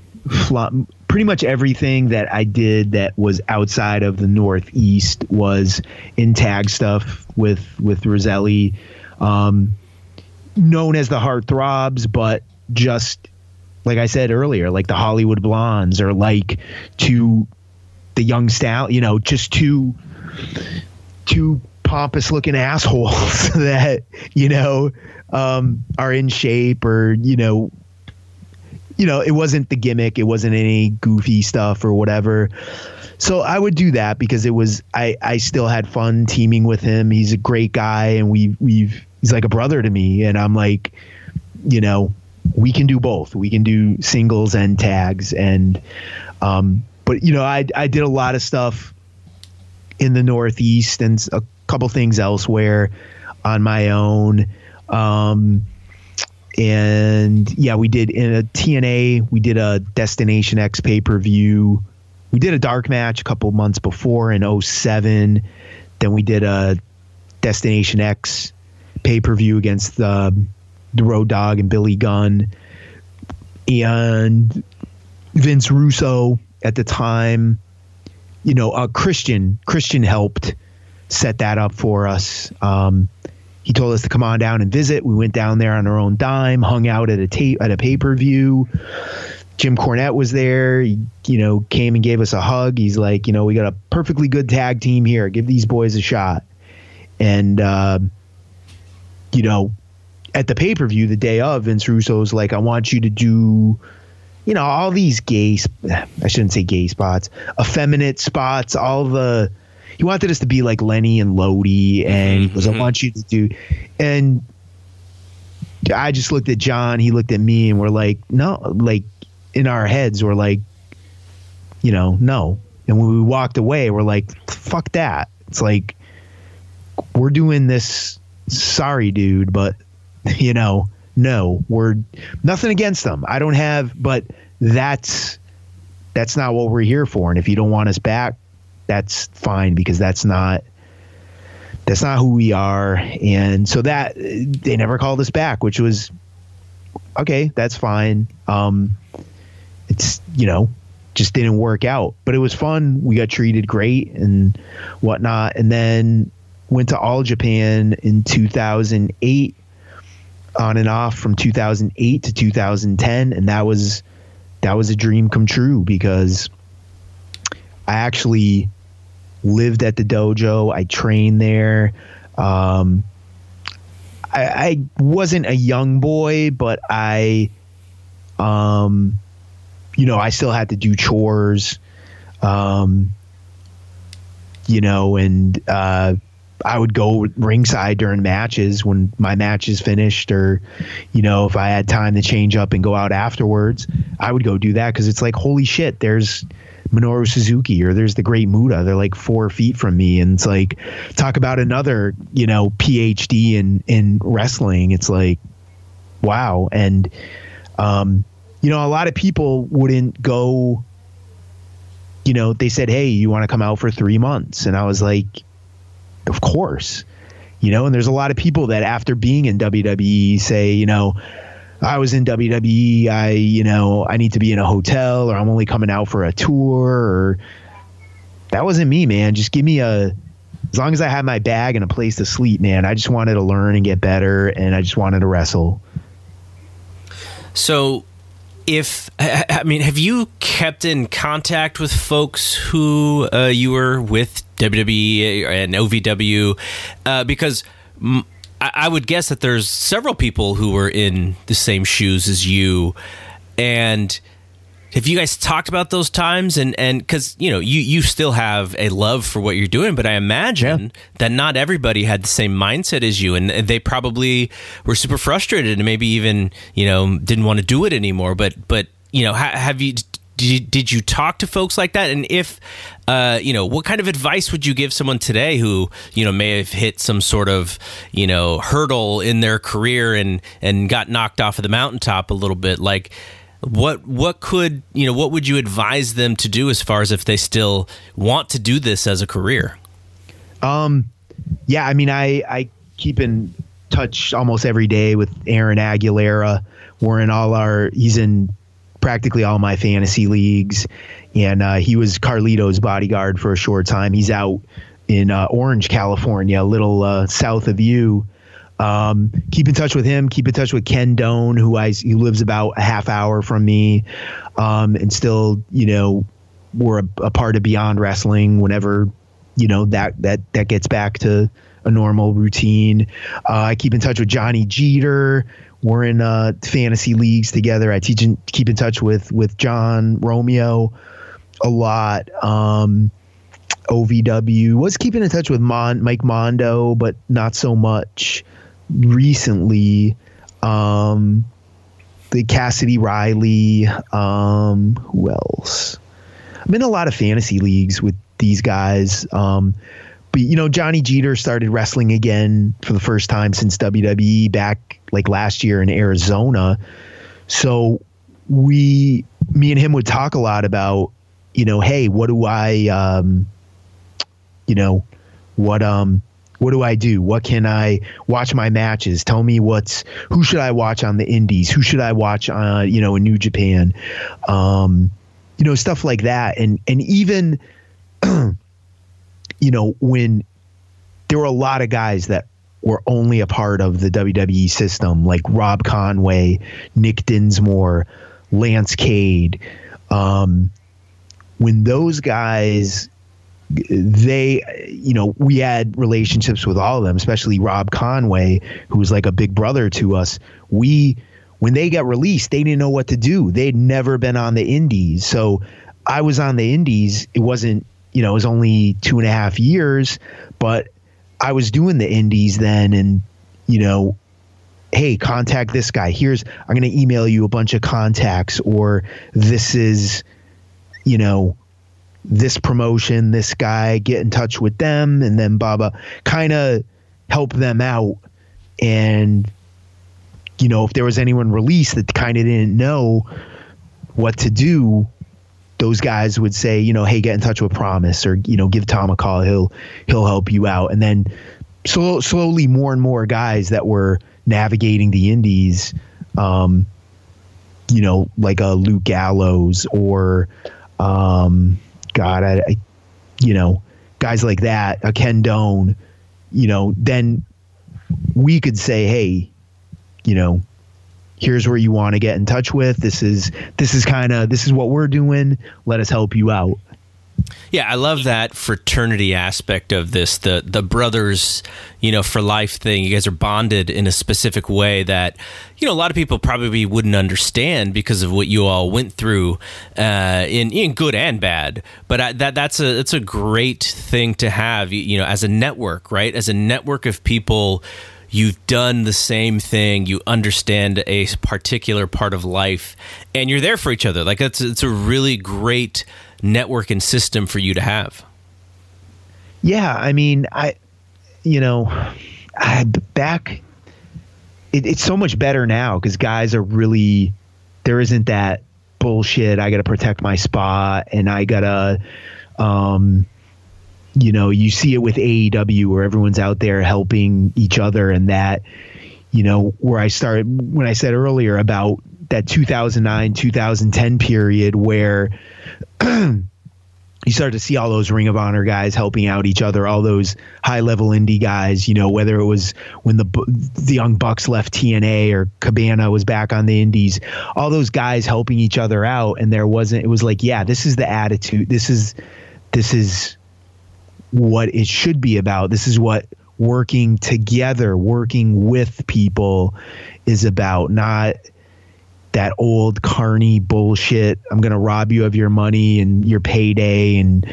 pretty much everything that I did that was outside of the Northeast was in tag stuff with with Roselli, um, known as the Heartthrobs, but just like I said earlier, like the Hollywood Blondes or like to the young style, you know, just two two pompous looking assholes that you know um, are in shape or you know you know, it wasn't the gimmick, it wasn't any goofy stuff or whatever. So I would do that because it was I I still had fun teaming with him. He's a great guy and we we've he's like a brother to me and I'm like, you know, we can do both. We can do singles and tags and um but you know, I I did a lot of stuff in the Northeast and a couple things elsewhere on my own. Um and yeah, we did in a TNA, we did a Destination X pay per view. We did a dark match a couple months before in 07. Then we did a Destination X pay per view against the, the Road Dog and Billy Gunn. and Vince Russo at the time, you know, uh, Christian Christian helped set that up for us. Um, he told us to come on down and visit. We went down there on our own dime, hung out at a tape at a pay per view. Jim Cornette was there. He, you know, came and gave us a hug. He's like, you know, we got a perfectly good tag team here. Give these boys a shot. And, uh, you know, at the pay per view the day of, Vince Russo's like, I want you to do, you know, all these gay, I shouldn't say gay spots, effeminate spots, all the, he wanted us to be like Lenny and Lodi, and mm-hmm, he goes, I mm-hmm. want you to do, and I just looked at John, he looked at me, and we're like, no, like in our heads, we're like, you know, no. And when we walked away, we're like, fuck that. It's like, we're doing this. Sorry, dude, but you know, no, we're nothing against them. I don't have, but that's that's not what we're here for. And if you don't want us back, that's fine because that's not that's not who we are. And so that they never called us back, which was okay. That's fine. Um, it's you know just didn't work out, but it was fun. We got treated great and whatnot, and then went to All Japan in 2008 on and off from 2008 to 2010 and that was that was a dream come true because I actually lived at the dojo. I trained there. Um, I, I, wasn't a young boy, but I, um, you know, I still had to do chores, um, you know, and uh, I would go ringside during matches when my match is finished, or you know, if I had time to change up and go out afterwards, I would go do that because it's like holy shit, there's Minoru Suzuki or there's the Great Muta. They're like four feet from me, and it's like talk about another you know PhD in in wrestling. It's like wow, and um, you know, a lot of people wouldn't go. You know, they said, "Hey, you want to come out for three months?" And I was like, "Of course." You know, and there's a lot of people that after being in WWE say, you know, I was in WWE, I, you know, I need to be in a hotel or I'm only coming out for a tour or that wasn't me, man. Just give me a as long as I had my bag and a place to sleep, man. I just wanted to learn and get better and I just wanted to wrestle. So if I mean, have you kept in contact with folks who uh, you were with WWE and OVW? Uh, because I would guess that there's several people who were in the same shoes as you, and have you guys talked about those times? And and because you know you you still have a love for what you're doing, but I imagine yeah. that not everybody had the same mindset as you, and they probably were super frustrated and maybe even you know didn't want to do it anymore. But but you know ha- have you did you, did you talk to folks like that? And if, uh, you know, what kind of advice would you give someone today who, you know, may have hit some sort of, you know, hurdle in their career and, and got knocked off of the mountaintop a little bit? Like, what, what could, you know, what would you advise them to do as far as if they still want to do this as a career? Um, yeah, I mean, I, I keep in touch almost every day with Aaron Aguilera. We're in all our, he's in practically all my fantasy leagues, and uh, he was Carlito's bodyguard for a short time. He's out in uh, Orange, California, a little uh, south of you. Um, keep in touch with him. Keep in touch with Ken Doane, who I he lives about a half hour from me, um, and still, you know, we're a, a part of Beyond Wrestling. Whenever you know that that that gets back to a normal routine, uh, I keep in touch with Johnny Jeter. We're in uh, fantasy leagues together. I teach and keep in touch with with John Romeo a lot. Um, OVW was keeping in touch with Mon- Mike Mondo, but not so much recently. Um, the Cassidy Riley. Um, who else? I'm in a lot of fantasy leagues with these guys. Um, but you know, Johnny Jeter started wrestling again for the first time since WWE back like last year in Arizona. So we, me and him would talk a lot about, you know, hey, what do I, um, you know, what um, what do I do? What can I watch my matches? Tell me what's who should I watch on the indies? Who should I watch on, uh, you know, in New Japan? Um, you know, stuff like that. And and even you know, when there were a lot of guys that were only a part of the WWE system, like Rob Conway, Nick Dinsmore, Lance Cade. Um, when those guys they you know we had relationships with all of them especially rob conway who was like a big brother to us. We when they got released they didn't know what to do. They'd never been on the indies. So i was on the indies. It wasn't you know it was only two and a half years but i was doing the indies then and you know hey contact this guy here's i'm going to email you a bunch of contacts or this is you know this promotion, this guy, get in touch with them, and then Baba kind of help them out. And, you know, if there was anyone released that kind of didn't know what to do, those guys would say, you know, hey, get in touch with Promise or, you know, give Tom a call. He'll he'll help you out. And then slow, slowly more and more guys that were navigating the indies, um, you know, like a Luke Gallows or um, God, I, I, you know, guys like that, a Ken Doane, you know, then we could say, hey, you know, here's where you want to get in touch with. This is this is kind of this is what we're doing. Let us help you out. Yeah, I love that fraternity aspect of this. The the brothers, you know, for life thing. You guys are bonded in a specific way that, you know, a lot of people probably wouldn't understand because of what you all went through, uh, in in good and bad. But I, that that's a that's a great thing to have, you know, as a network, right? As a network of people you've done the same thing you understand a particular part of life and you're there for each other like it's it's a really great network and system for you to have. Yeah, I mean, I, you know, I back. It, it's so much better now because guys are really. There isn't that bullshit. I got to protect my spot, and I gotta. Um, you know, you see it with AEW where everyone's out there helping each other, and that, you know, where I started when I said earlier about that 2009 2010 period where you start to see all those Ring of Honor guys helping out each other, all those high level indie guys. You know, whether it was when the the Young Bucks left TNA or Cabana was back on the Indies, all those guys helping each other out, and there wasn't. It was like, yeah, this is the attitude. This is this is what it should be about. This is what working together, working with people is about. Not that old carny bullshit. I'm gonna rob you of your money and your payday, and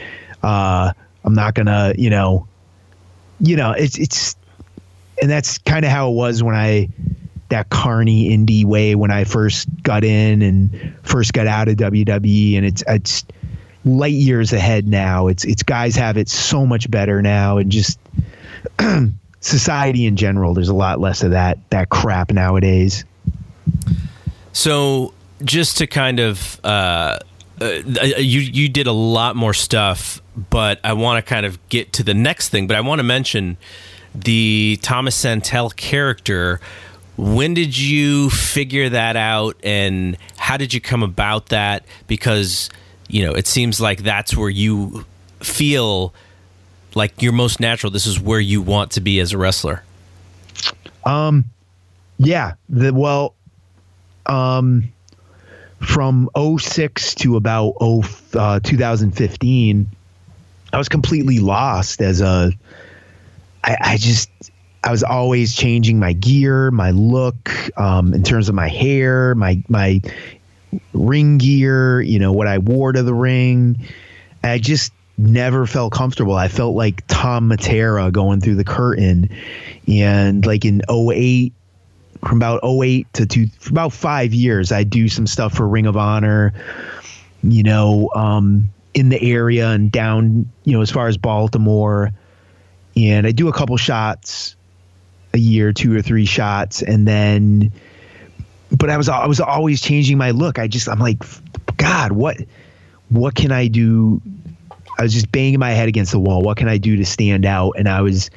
uh, I'm not gonna, you know, you know, it's it's, and that's kind of how it was when I that carny indie way when I first got in and first got out of WWE, and it's it's light years ahead now. It's it's guys have it so much better now, and just society in general. There's a lot less of that that crap nowadays. So just to kind of uh, uh, you you did a lot more stuff, but I want to kind of get to the next thing. But I want to mention the Thomas Santell character. When did you figure that out, and how did you come about that? Because you know it seems like that's where you feel like you're most natural. This is where you want to be as a wrestler. Um, yeah. The well, um, from 06 to about 0, uh, 2015, I was completely lost as a. I, I just I was always changing my gear, my look, um, in terms of my hair, my my ring gear, you know, what I wore to the ring. I just never felt comfortable. I felt like Tom Matera going through the curtain. And like in 08, from about 08 to two, about five years, I do some stuff for Ring of Honor, you know, um, in the area and down, you know, as far as Baltimore. And I do a couple shots a year, two or three shots. And then, but I was, I was always changing my look. I just, I'm like, God, what, what can I do? I was just banging my head against the wall. What can I do to stand out? And I was,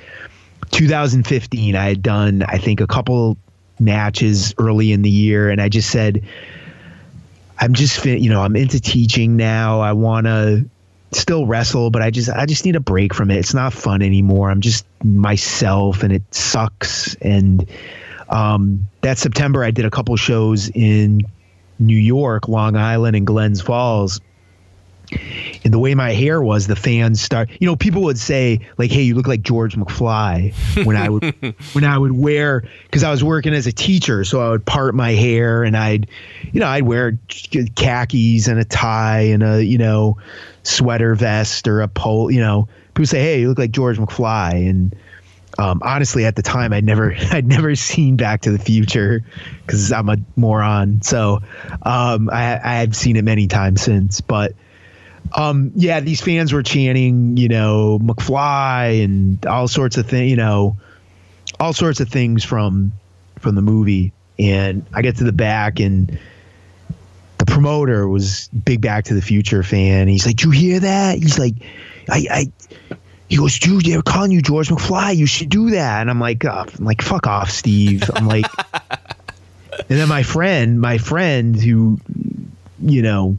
2015, I had done, I think, a couple matches early in the year, and I just said, I'm just, you know, I'm into teaching now. I want to still wrestle, but I just, I just need a break from it. It's not fun anymore. I'm just myself, and it sucks. And um, that September, I did a couple shows in New York, Long Island, and Glens Falls and the way my hair was, the fans start. You know, people would say like, "Hey, you look like George McFly." When I would when I would wear because I was working as a teacher, so I would part my hair and I'd, you know, I'd wear khakis and a tie and a you know sweater vest or a pole. You know, people say, "Hey, you look like George McFly," and um, honestly, at the time, I'd never I'd never seen Back to the Future because I'm a moron. So um, I I've seen it many times since, but um, yeah, these fans were chanting, you know, McFly and all sorts of things, you know, all sorts of things from from the movie. And I get to the back, and the promoter was big Back to the Future fan. He's like, "Do you hear that?" He's like, "I." I he goes, dude, they're calling you George McFly. You should do that. And I'm like, oh, I'm like, fuck off, Steve. I'm like, and then my friend, my friend who, you know,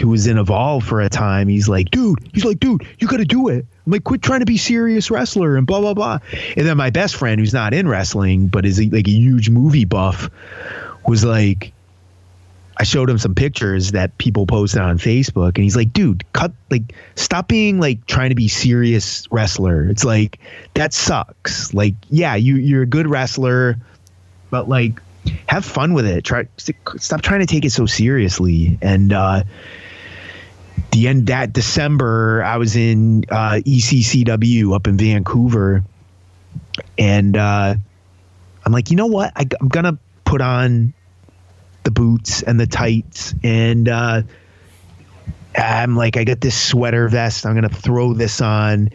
who was in Evolve for a time, he's like, dude, he's like, dude, you got to do it. I'm like, quit trying to be serious wrestler and blah blah blah. And then my best friend, who's not in wrestling but is like a huge movie buff, was like, I showed him some pictures that people posted on Facebook, and he's like, dude, cut like stop being like trying to be serious wrestler. It's like that sucks. Like, yeah, you you're a good wrestler, but like have fun with it. Try stop trying to take it so seriously. And uh the end that December, I was in uh, ECCW up in Vancouver, and uh, I'm like, you know what? I, am gonna put on the boots and the tights, and uh, I'm like, I got this sweater vest. I'm gonna throw this on,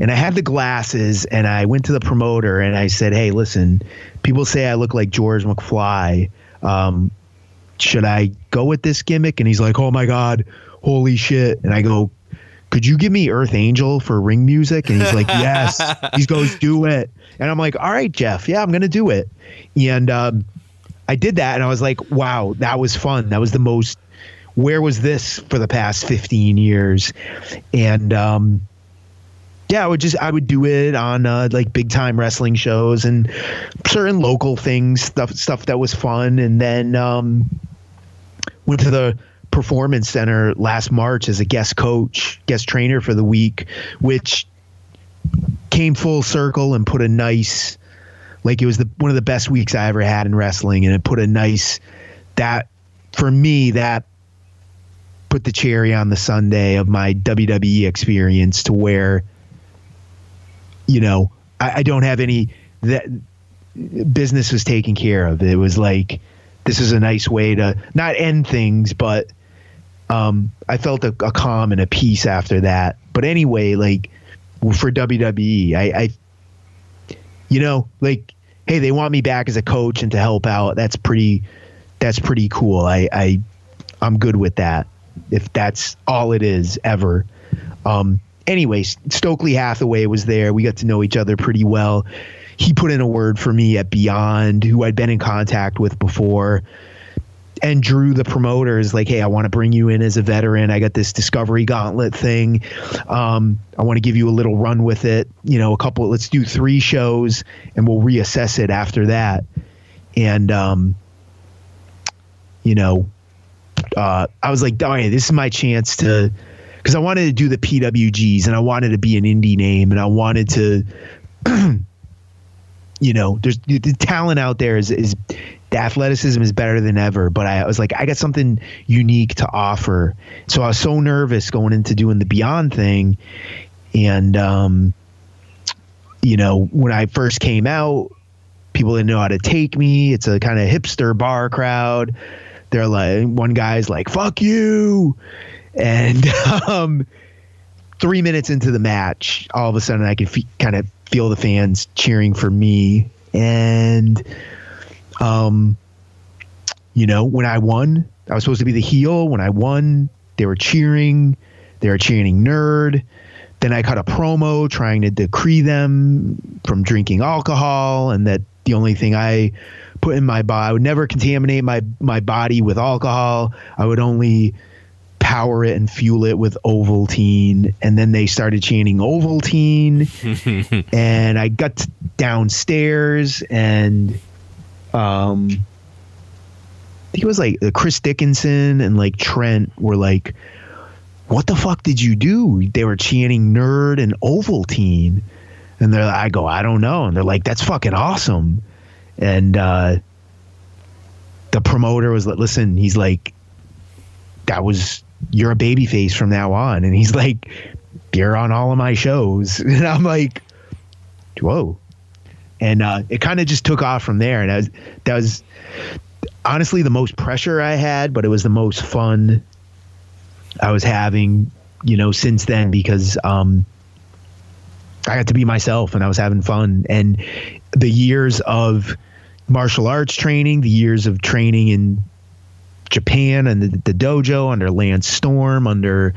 and I had the glasses, and I went to the promoter and I said, Hey, listen, people say I look like George McFly. Um, should I go with this gimmick? And he's like, Oh my god holy shit. And I go, could you give me Earth Angel for ring music? And he's like, yes. he goes, do it. And I'm like, all right, Jeff. Yeah, I'm going to do it. And um, I did that. And I was like, wow, that was fun. That was the most, where was this for the past 15 years? And, um, yeah, I would just I would do it on uh, like big time wrestling shows and certain local things stuff stuff that was fun, and then um, went to the Performance Center last March as a guest coach, guest trainer for the week, which came full circle and put a nice, like it was the one of the best weeks I ever had in wrestling, and it put a nice that for me that put the cherry on the sundae of my WWE experience to where you know I, I don't have any that business was taken care of. It was like this is a nice way to not end things, but um, I felt a, a, calm and a peace after that. But anyway, like for WWE, I, I, you know, like, hey, they want me back as a coach and to help out. That's pretty, that's pretty cool. I, I, I'm good with that. If that's all it is ever. Um, anyway, Stokely Hathaway was there. We got to know each other pretty well. He put in a word for me at Beyond, who I'd been in contact with before and Drew, the promoter, is like, "Hey, I want to bring you in as a veteran. I got this Discovery Gauntlet thing. Um, I want to give you a little run with it. You know, a couple. Let's do three shows, and we'll reassess it after that." And um, you know, uh, I was like, "All right, this is my chance to." Because I wanted to do the PWGs and I wanted to be an indie name and I wanted to you know, there's the talent out there is is the athleticism is better than ever. But I, was like, I got something unique to offer. So I was so nervous going into doing the Beyond thing, and um, you know, when I first came out, people didn't know how to take me. It's a kind of hipster bar crowd. They're like, one guy's like, "Fuck you," and um, three minutes into the match, all of a sudden I could f- kind of feel the fans cheering for me and um, you know, when I won, I was supposed to be the heel. When I won, they were cheering. They were chanting nerd. then I cut a promo trying to decree them from drinking alcohol, and that the only thing I put in my body, I would never contaminate my my body with alcohol. I would only power it and fuel it with Ovaltine. And then they started chanting Ovaltine, and I got downstairs and um. I think it was like Chris Dickinson and like Trent were like, what the fuck did you do? They were chanting nerd and Ovaltine. And they're I go, I don't know. And they're like, that's fucking awesome. And uh, the promoter was like, listen, he's like, that was you're a baby face from now on. And he's like, you're on all of my shows. And I'm like, whoa. And uh, it kind of just took off from there. And that was, that was honestly the most pressure I had, but it was the most fun I was having, you know, since then because um, I got to be myself and I was having fun. And the years of martial arts training, the years of training in Japan and the, the dojo under Lance Storm, under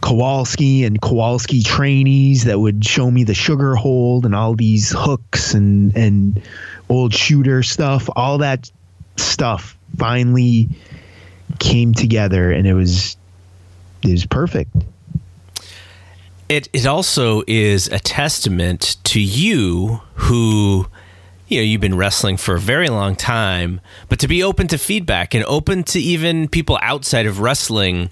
Kowalski and Kowalski trainees that would show me the sugar hold and all these hooks and and old shooter stuff, all that stuff finally came together and it was it was perfect. It it also is a testament to you who you know you've been wrestling for a very long time, but to be open to feedback and open to even people outside of wrestling.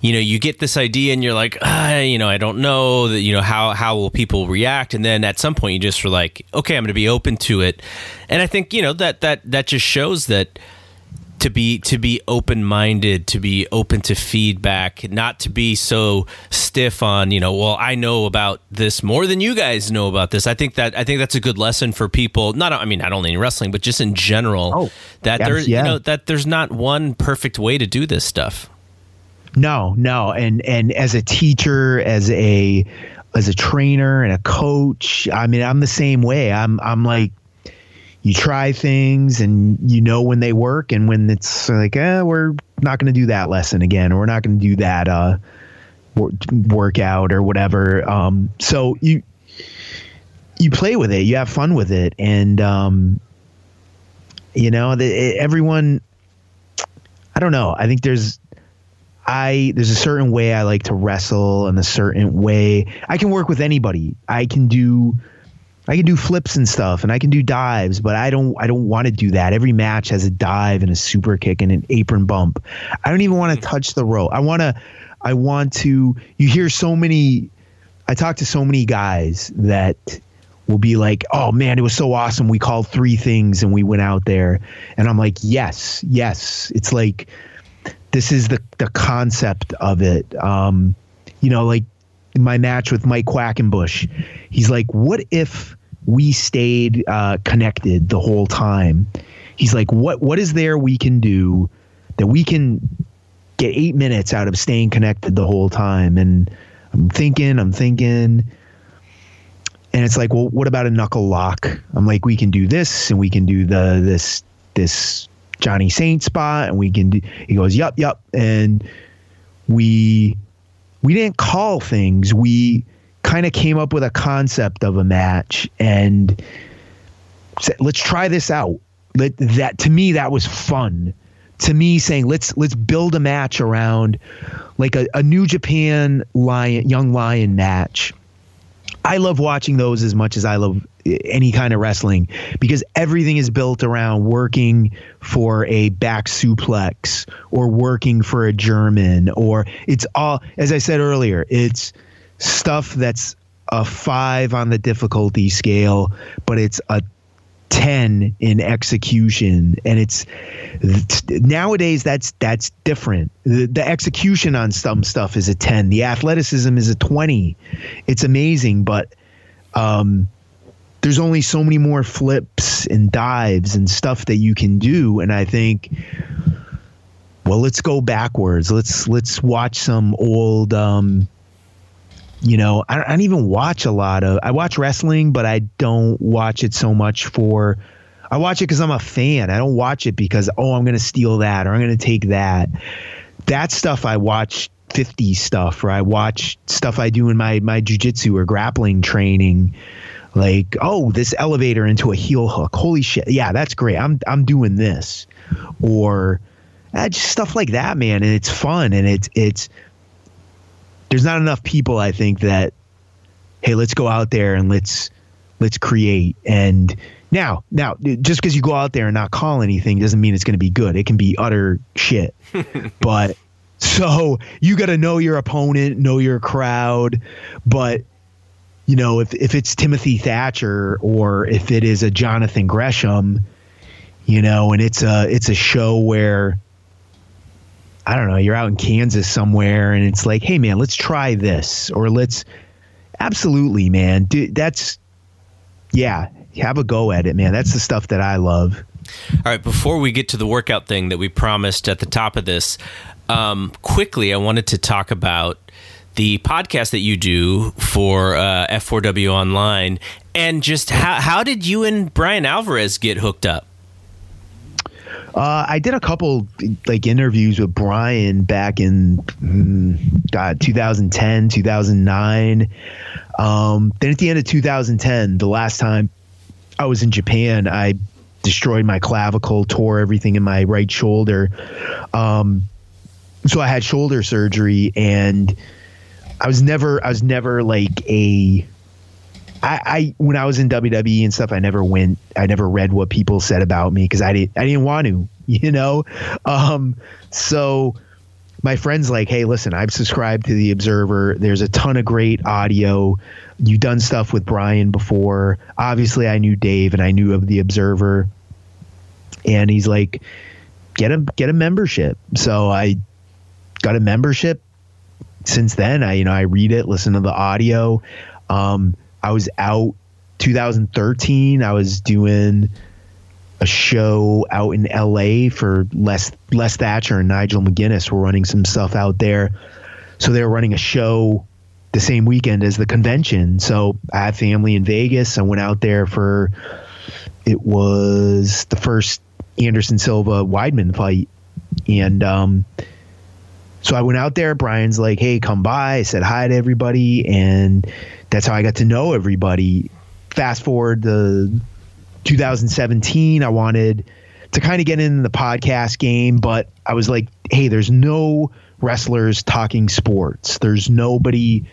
You know, you get this idea and you're like, ah, you know, I don't know that, you know, how, how will people react? And then at some point you just were like, okay, I'm going to be open to it. And I think, you know, that, that, that just shows that, to be to be open minded, to be open to feedback, not to be so stiff on you know. Well, I know about this more than you guys know about this. I think that I think that's a good lesson for people. Not I mean not only in wrestling, but just in general. Oh, that yes, there yeah. you know that there's not one perfect way to do this stuff. No, no, and and as a teacher, as a as a trainer and a coach, I mean, I'm the same way. I'm I'm like you try things and you know when they work and when it's like, eh, we're not going to do that lesson again, or we're not going to do that uh, workout or whatever. Um, so you you play with it, you have fun with it, and um, you know, the, everyone. I don't know. I think there's I there's a certain way I like to wrestle and a certain way I can work with anybody. I can do I can do flips and stuff and I can do dives, but I don't I don't want to do that. Every match has a dive and a super kick and an apron bump. I don't even want to hmm. touch the rope. I want to I want to you hear so many I talk to so many guys that will be like, "Oh man, it was so awesome. We called three things and we went out there." And I'm like, "Yes, yes." It's like this is the the concept of it. Um, you know, like my match with Mike Quackenbush. He's like, "What if we stayed uh, connected the whole time. He's like, what what is there we can do that we can get eight minutes out of staying connected the whole time? And I'm thinking, I'm thinking, and it's like, well, what about a knuckle lock? I'm like, we can do this, and we can do the this this Johnny Saint spot, and we can do. He goes, yup, yup, and we we didn't call things. We kind of came up with a concept of a match and said, let's try this out. Let, that to me that was fun. To me, saying let's let's build a match around like a, a New Japan lion young lion match. I love watching those as much as I love eh, any kind of wrestling because everything is built around working for a back suplex or working for a German or it's all as I said earlier, it's stuff that's a five on the difficulty scale, but it's a 10 in execution and it's nowadays that's that's different. The, the, execution on some stuff is a 10 the athleticism is a 20 it's amazing but um there's only so many more flips and dives and stuff that you can do and i think well let's go backwards. Let's let's watch some old um you know, I don't, I don't even watch a lot of. I watch wrestling, but I don't watch it so much for. I watch it because I'm a fan. I don't watch it because oh, I'm going to steal that or I'm going to take that. That stuff I watch 50 stuff or I watch stuff I do in my my jujitsu or grappling training. Like, oh, this elevator into a heel hook. Holy shit. Yeah, that's great. I'm I'm doing this. Or uh, just stuff like that, man. And it's fun and it's it's there's not enough people I think that hey, let's go out there and let's let's create and now, now, just because you go out there and not call anything doesn't mean it's going to be good. It can be utter shit. but so you got to know your opponent, know your crowd. But you know, if if it's Timothy Thatcher or if it is a Jonathan Gresham, you know, and it's a it's a show where I don't know, you're out in Kansas somewhere and it's like, hey man, let's try this or let's absolutely, man. Dude, that's yeah, have a go at it, man. That's the stuff that I love. All right, before we get to the workout thing that we promised at the top of this, um, quickly, I wanted to talk about the podcast that you do for uh, F4W Online and just how, how did you and Bryan Alvarez get hooked up? Uh, I did a couple like interviews with Bryan back in mm, God 2010, 2009. Um, then at the end of 2010, the last time I was in Japan, I destroyed my clavicle, tore everything in my right shoulder. Um, so I had shoulder surgery, and I was never, I was never like a. I, I when I was in WWE and stuff, I never went. I never read what people said about me because I didn't. I didn't want to, you know. Um, so my friends like, hey, listen, I've subscribed to the Observer. There's a ton of great audio you've done stuff with Bryan before. Obviously, I knew Dave and I knew of the Observer, and he's like, get a get a membership. So I got a membership. Since then, I you know I read it, listen to the audio. Um, I was out 2013. I was doing a show out in LA for Les Les Thatcher and Nigel McGuinness were running some stuff out there. So they were running a show the same weekend as the convention. So I had family in Vegas. I went out there for it was the first Anderson Silva Weidman fight. And um, so I went out there. Bryan's like, hey, come by. I said hi to everybody. And that's how I got to know everybody. Fast forward to 2017, I wanted to kind of get in the podcast game, but I was like, hey, there's no wrestlers talking sports. There's nobody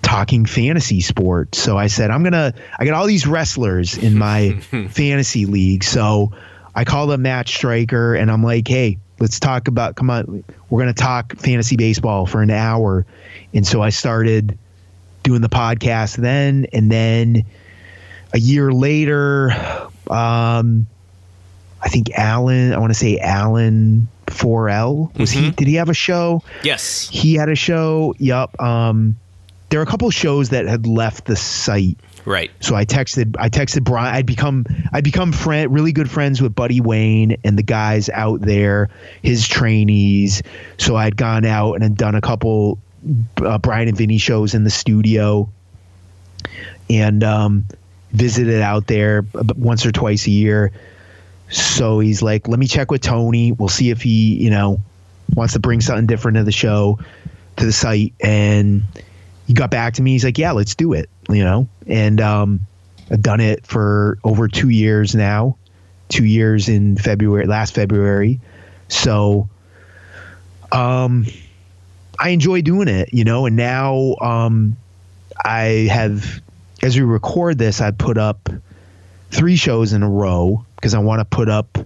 talking fantasy sports. So I said, I'm going to, I got all these wrestlers in my fantasy league. So I called up Matt Striker and I'm like, hey, let's talk about, come on, we're going to talk fantasy baseball for an hour. And so I started doing the podcast then. And then a year later, um, I think Alan, I want to say Alan 4L was mm-hmm. he did he have a show? Yes. He had a show. Yup. Um there are a couple shows that had left the site. Right. So I texted I texted Bryan. I'd become I'd become friend really good friends with Buddy Wayne and the guys out there, his trainees. So I'd gone out and had done a couple uh, Bryan and Vinny shows in the studio and um, visited out there once or twice a year so he's like, let me check with Tony. We'll see if he, you know, wants to bring something different to the show, to the site. And he got back to me. He's like, yeah, let's do it, you know? And um, I've done it for over two years now, two years in February, last February. So um, I enjoy doing it, you know? And now um, I have, as we record this, I put up three shows in a row because I want to put up.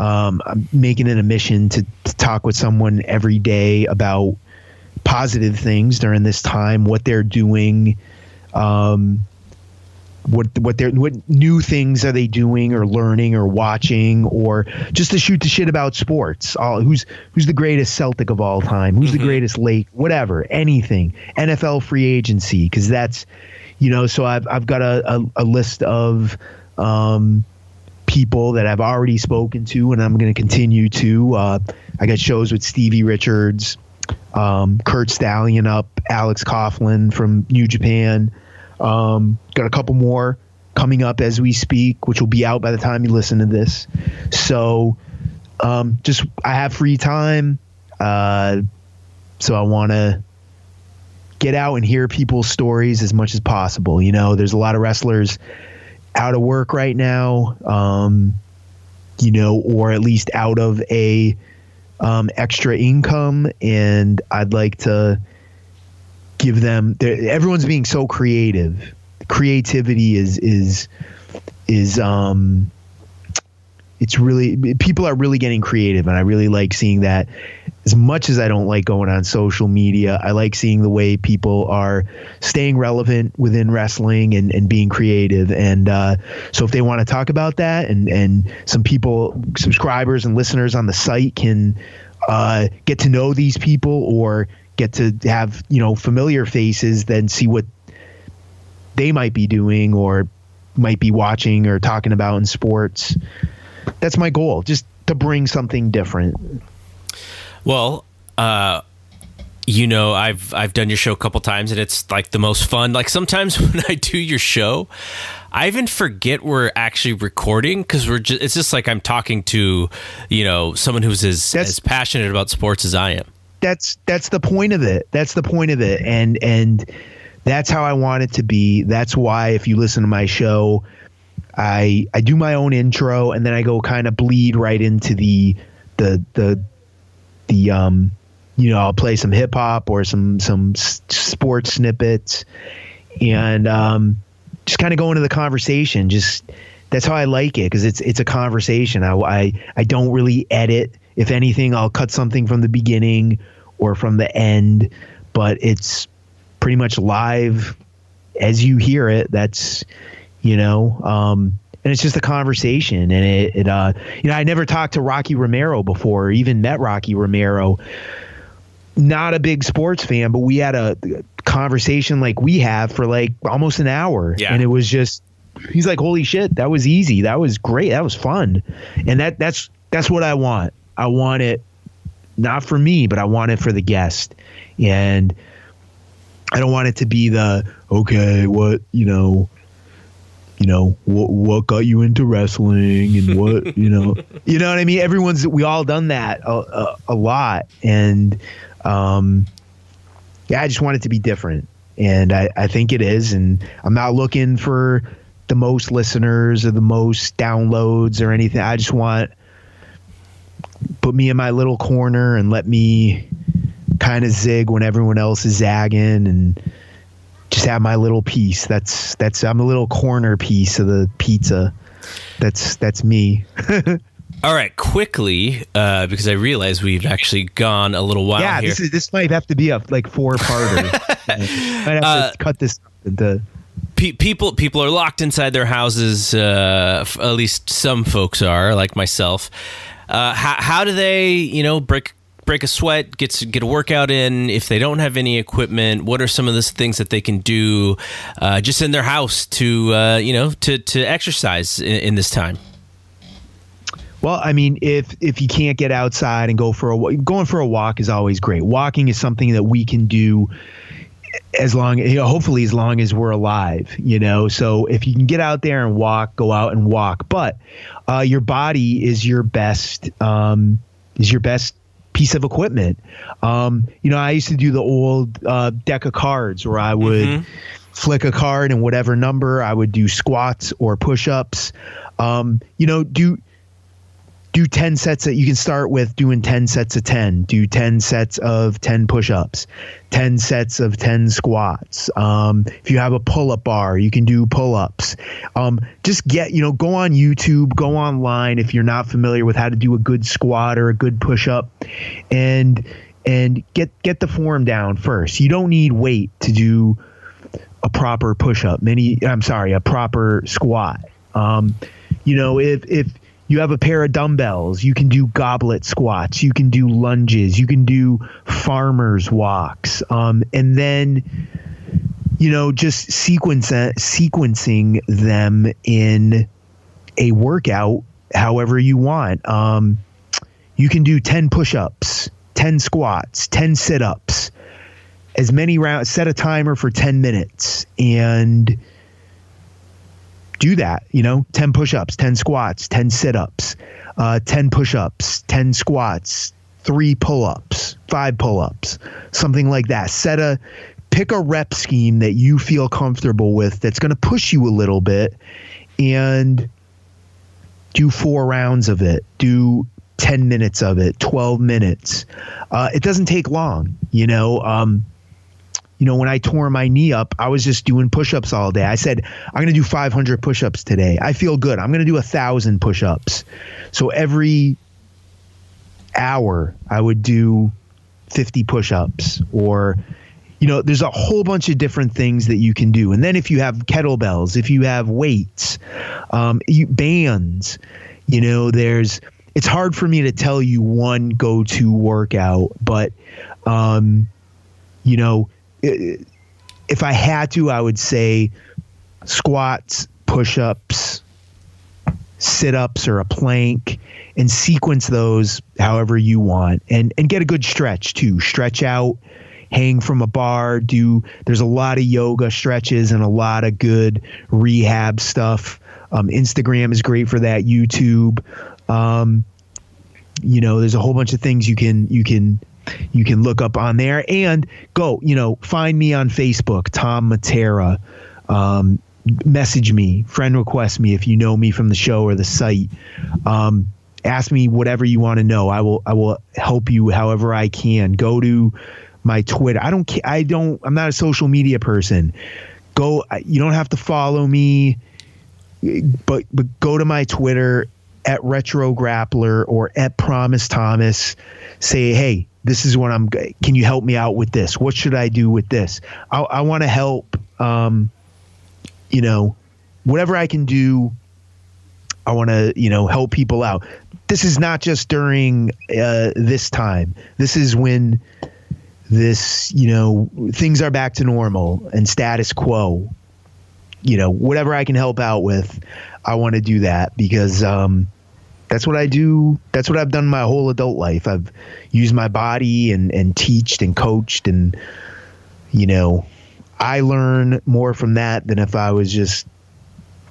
Um, I'm making it a mission to, to talk with someone every day about positive things during this time, what they're doing, um, what what they're what new things are they doing or learning or watching or just to shoot the shit about sports. All who's who's the greatest Celtic of all time? Who's mm-hmm. the greatest Lake? Whatever, anything. NFL free agency because that's you know. So I've I've got a a, a list of um, people that I've already spoken to, and I'm going to continue to. Uh, I got shows with Stevie Richards, um, Curt Stallion up, Alex Coughlin from New Japan. Um, got a couple more coming up as we speak, which will be out by the time you listen to this. So, um, just I have free time. Uh, so I want to get out and hear people's stories as much as possible. You know, there's a lot of wrestlers out of work right now, um, you know, or at least out of a um, extra income, and I'd like to give them. Everyone's being so creative. Creativity is is is um it's really people are really getting creative and i really like seeing that as much as i don't like going on social media i like seeing the way people are staying relevant within wrestling and, and being creative and uh, so if they want to talk about that and and some people subscribers and listeners on the site can uh, get to know these people or get to have you know familiar faces then see what they might be doing or might be watching or talking about in sports that's my goal, just to bring something different. Well, uh, you know, I've I've done your show a couple times, and it's like the most fun. Like sometimes when I do your show, I even forget we're actually recording because we're just, it's just like I'm talking to, you know, someone who's as that's, as passionate about sports as I am. That's that's the point of it. That's the point of it, and and that's how I want it to be. That's why if you listen to my show, I I do my own intro and then I go kind of bleed right into the the the the um you know I'll play some hip hop or some some sports snippets and um just kind of go into the conversation. Just that's how I like it because it's it's a conversation. I, I I don't really edit. If anything I'll cut something from the beginning or from the end but it's pretty much live as you hear it. That's you know um, and it's just a conversation and it, it uh, you know i never talked to rocky romero before or even met rocky romero. Not a big sports fan but we had a conversation like we have for like almost an hour. Yeah. and it was just he's like holy shit that was easy. That was great. That was fun. And that that's that's what i want. I want it not for me but i want it for the guest. And i don't want it to be the okay what you know you know what what got you into wrestling and what you know you know what I mean? Everyone's we all done that a, a, a lot. And um, yeah I just want it to be different. And I, I think it is. And I'm not looking for the most listeners or the most downloads or anything. I just want put me in my little corner and let me kind of zig when everyone else is zagging and just have my little piece. That's that's I'm a little corner piece of the pizza. That's that's me. All right, quickly, uh, because I realize we've actually gone a little while. Yeah, here. this is this might have to be a like four parter. might have uh, to cut this into. People people are locked inside their houses. Uh, at least some folks are, like myself. Uh, how, how do they, you know, break break a sweat, get to, get a workout in. If they don't have any equipment, what are some of the things that they can do uh, just in their house to uh, you know to to exercise in, in, this time? Well, I mean, if if you can't get outside and go for a going for a walk is always great. Walking is something that we can do as long you know, hopefully as long as we're alive you know so if you can get out there and walk go out and walk but uh, your body is your best um, is your best piece of equipment. Um, you know, I used to do the old uh, deck of cards where I would mm-hmm. flick a card and whatever number I would do squats or push ups. Um, you know, do do 10 sets that you can start with doing 10 sets of 10 do 10 sets of 10 push-ups 10 sets of 10 squats. Um, if you have a pull-up bar you can do pull-ups. Um, just get you know go on youtube go online if you're not familiar with how to do a good squat or a good push-up and and get get the form down first. You don't need weight to do a proper push-up. Many i'm sorry a proper squat. Um, you know if if you have a pair of dumbbells. You can do goblet squats. You can do lunges. You can do farmers walks. Um, and then, you know, just sequence sequencing them in a workout however you want. Um, you can do 10 push ups, 10 squats, 10 sit ups, as many rounds, set a timer for 10 minutes. And, do that. You know, 10 push ups, 10 squats, 10 sit ups, uh, 10 push ups, 10 squats, three pull-ups, five pull-ups, something like that. Set a pick a rep scheme that you feel comfortable with that's going to push you a little bit and do four rounds of it. Do 10 minutes of it, 12 minutes. Uh, it doesn't take long, you know. Um, you know, when I tore my knee up, I was just doing push ups all day. I said, I'm going to do 500 push ups today. I feel good. I'm going to do a thousand push ups. So every hour, I would do 50 push ups or, you know, there's a whole bunch of different things that you can do. And then if you have kettlebells, if you have weights, um, you, bands, you know, there's, it's hard for me to tell you one go to workout, but, um, you know, if I had to, I would say squats, push ups, sit ups, or a plank, and sequence those however you want, and and get a good stretch too. Stretch out, hang from a bar. Do there's a lot of yoga stretches and a lot of good rehab stuff. Um, Instagram is great for that. YouTube. Um, you know, there's a whole bunch of things you can you can you can look up on there and go, you know, find me on Facebook, Tom Matera. Um, message me, friend request me if you know me from the show or the site. Um, ask me whatever you want to know. I will I will help you however I can. Go to my Twitter. I don't I don't I'm not a social media person. Go you don't have to follow me but but go to my Twitter at Retro Grappler or at Promise Thomas. Say, hey, this is what I'm. Can you help me out with this? What should I do with this? I, I want to help. Um, you know, whatever I can do. I want to, you know, help people out. This is not just during uh, this time. This is when this, you know, things are back to normal and status quo. You know, whatever I can help out with, I want to do that because um, that's what I do. That's what I've done my whole adult life. I've used my body and and teached and coached and you know, I learn more from that than if I was just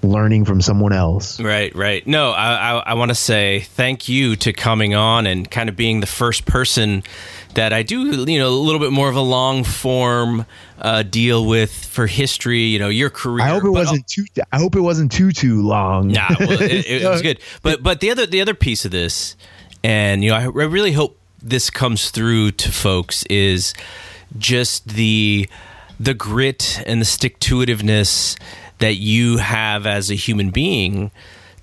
learning from someone else. Right, right. No, I, I, I want to say thank you to coming on and kind of being the first person that I do, you know, a little bit more of a long form uh, deal with for history. You know, your career. I hope it wasn't too. I hope it wasn't too too long. Nah, well, it, it was good. But but the other the other piece of this, and you know, I really hope this comes through to folks is just the the grit and the stick to itiveness that you have as a human being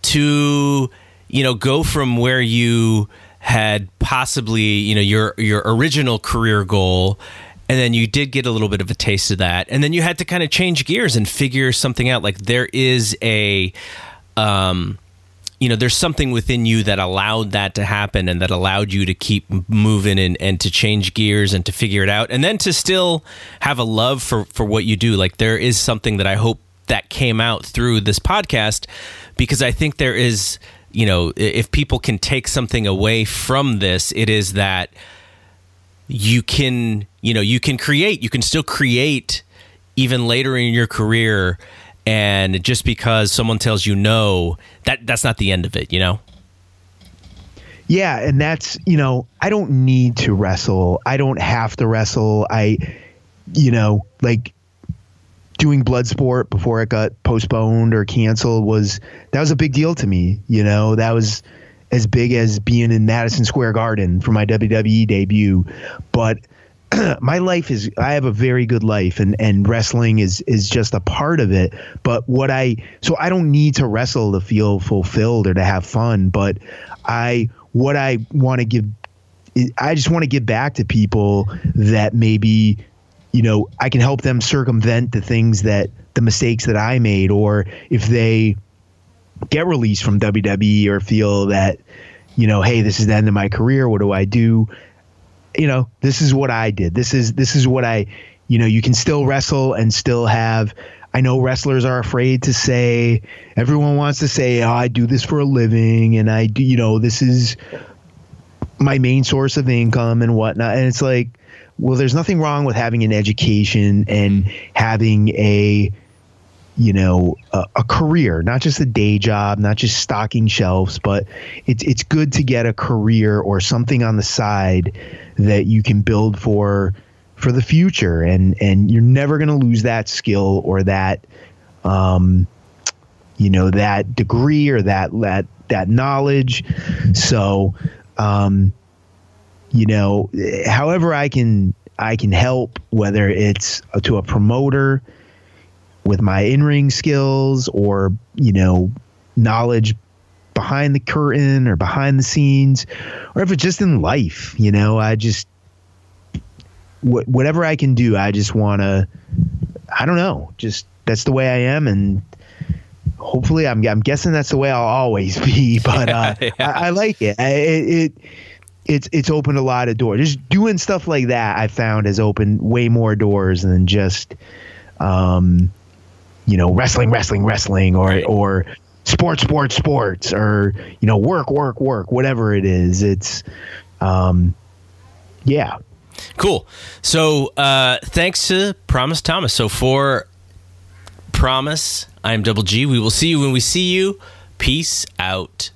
to you know go from where you had possibly you know your your original career goal and then you did get a little bit of a taste of that and then you had to kind of change gears and figure something out. Like there is a um you know there's something within you that allowed that to happen and that allowed you to keep moving and, and to change gears and to figure it out and then to still have a love for for what you do. Like there is something that i hope that came out through this podcast because I think there is, you know, if people can take something away from this, it is that you can, you know, you can create, you can still create even later in your career and just because someone tells you no, that that's not the end of it, you know. Yeah, and that's, you know, I don't need to wrestle. I don't have to wrestle. I you know, like doing Bloodsport before it got postponed or canceled was that was a big deal to me. You know, that was as big as being in Madison Square Garden for my WWE debut. But my life is I have a very good life and and wrestling is is just a part of it. But what I so I don't need to wrestle to feel fulfilled or to have fun, but I what I want to give I just want to give back to people that maybe you know, I can help them circumvent the things that the mistakes that I made, or if they get released from WWE or feel that, you know, hey, this is the end of my career. What do I do? You know, this is what I did. This is this is what I, you know, you can still wrestle and still have. I know wrestlers are afraid to say. Everyone wants to say, oh, I do this for a living, and I do, you know, this is my main source of income and whatnot. And it's like well, there's nothing wrong with having an education and having a you know a, a, career not just a day job not just stocking shelves but it's it's good to get a career or something on the side that you can build for for the future. And and you're never going to lose that skill or that um you know that degree or that that that knowledge. So um you know however i can i can help whether it's to a promoter with my in-ring skills or you know knowledge behind the curtain or behind the scenes or if it's just in life you know i just wh- whatever i can do i just want to i don't know just that's the way i am and hopefully i'm, I'm guessing that's the way i'll always be but uh, yeah. I, I, like it. I, it, it it's it's opened a lot of doors just doing stuff like that i found has opened way more doors than just um you know, wrestling, wrestling, wrestling, or right. or sports, sports, sports, or you know, work, work, work, whatever it is. It's, um, yeah. Cool. So uh, thanks to Promise Thomas. So for Promise, I'm Double G. We will see you when we see you. Peace out.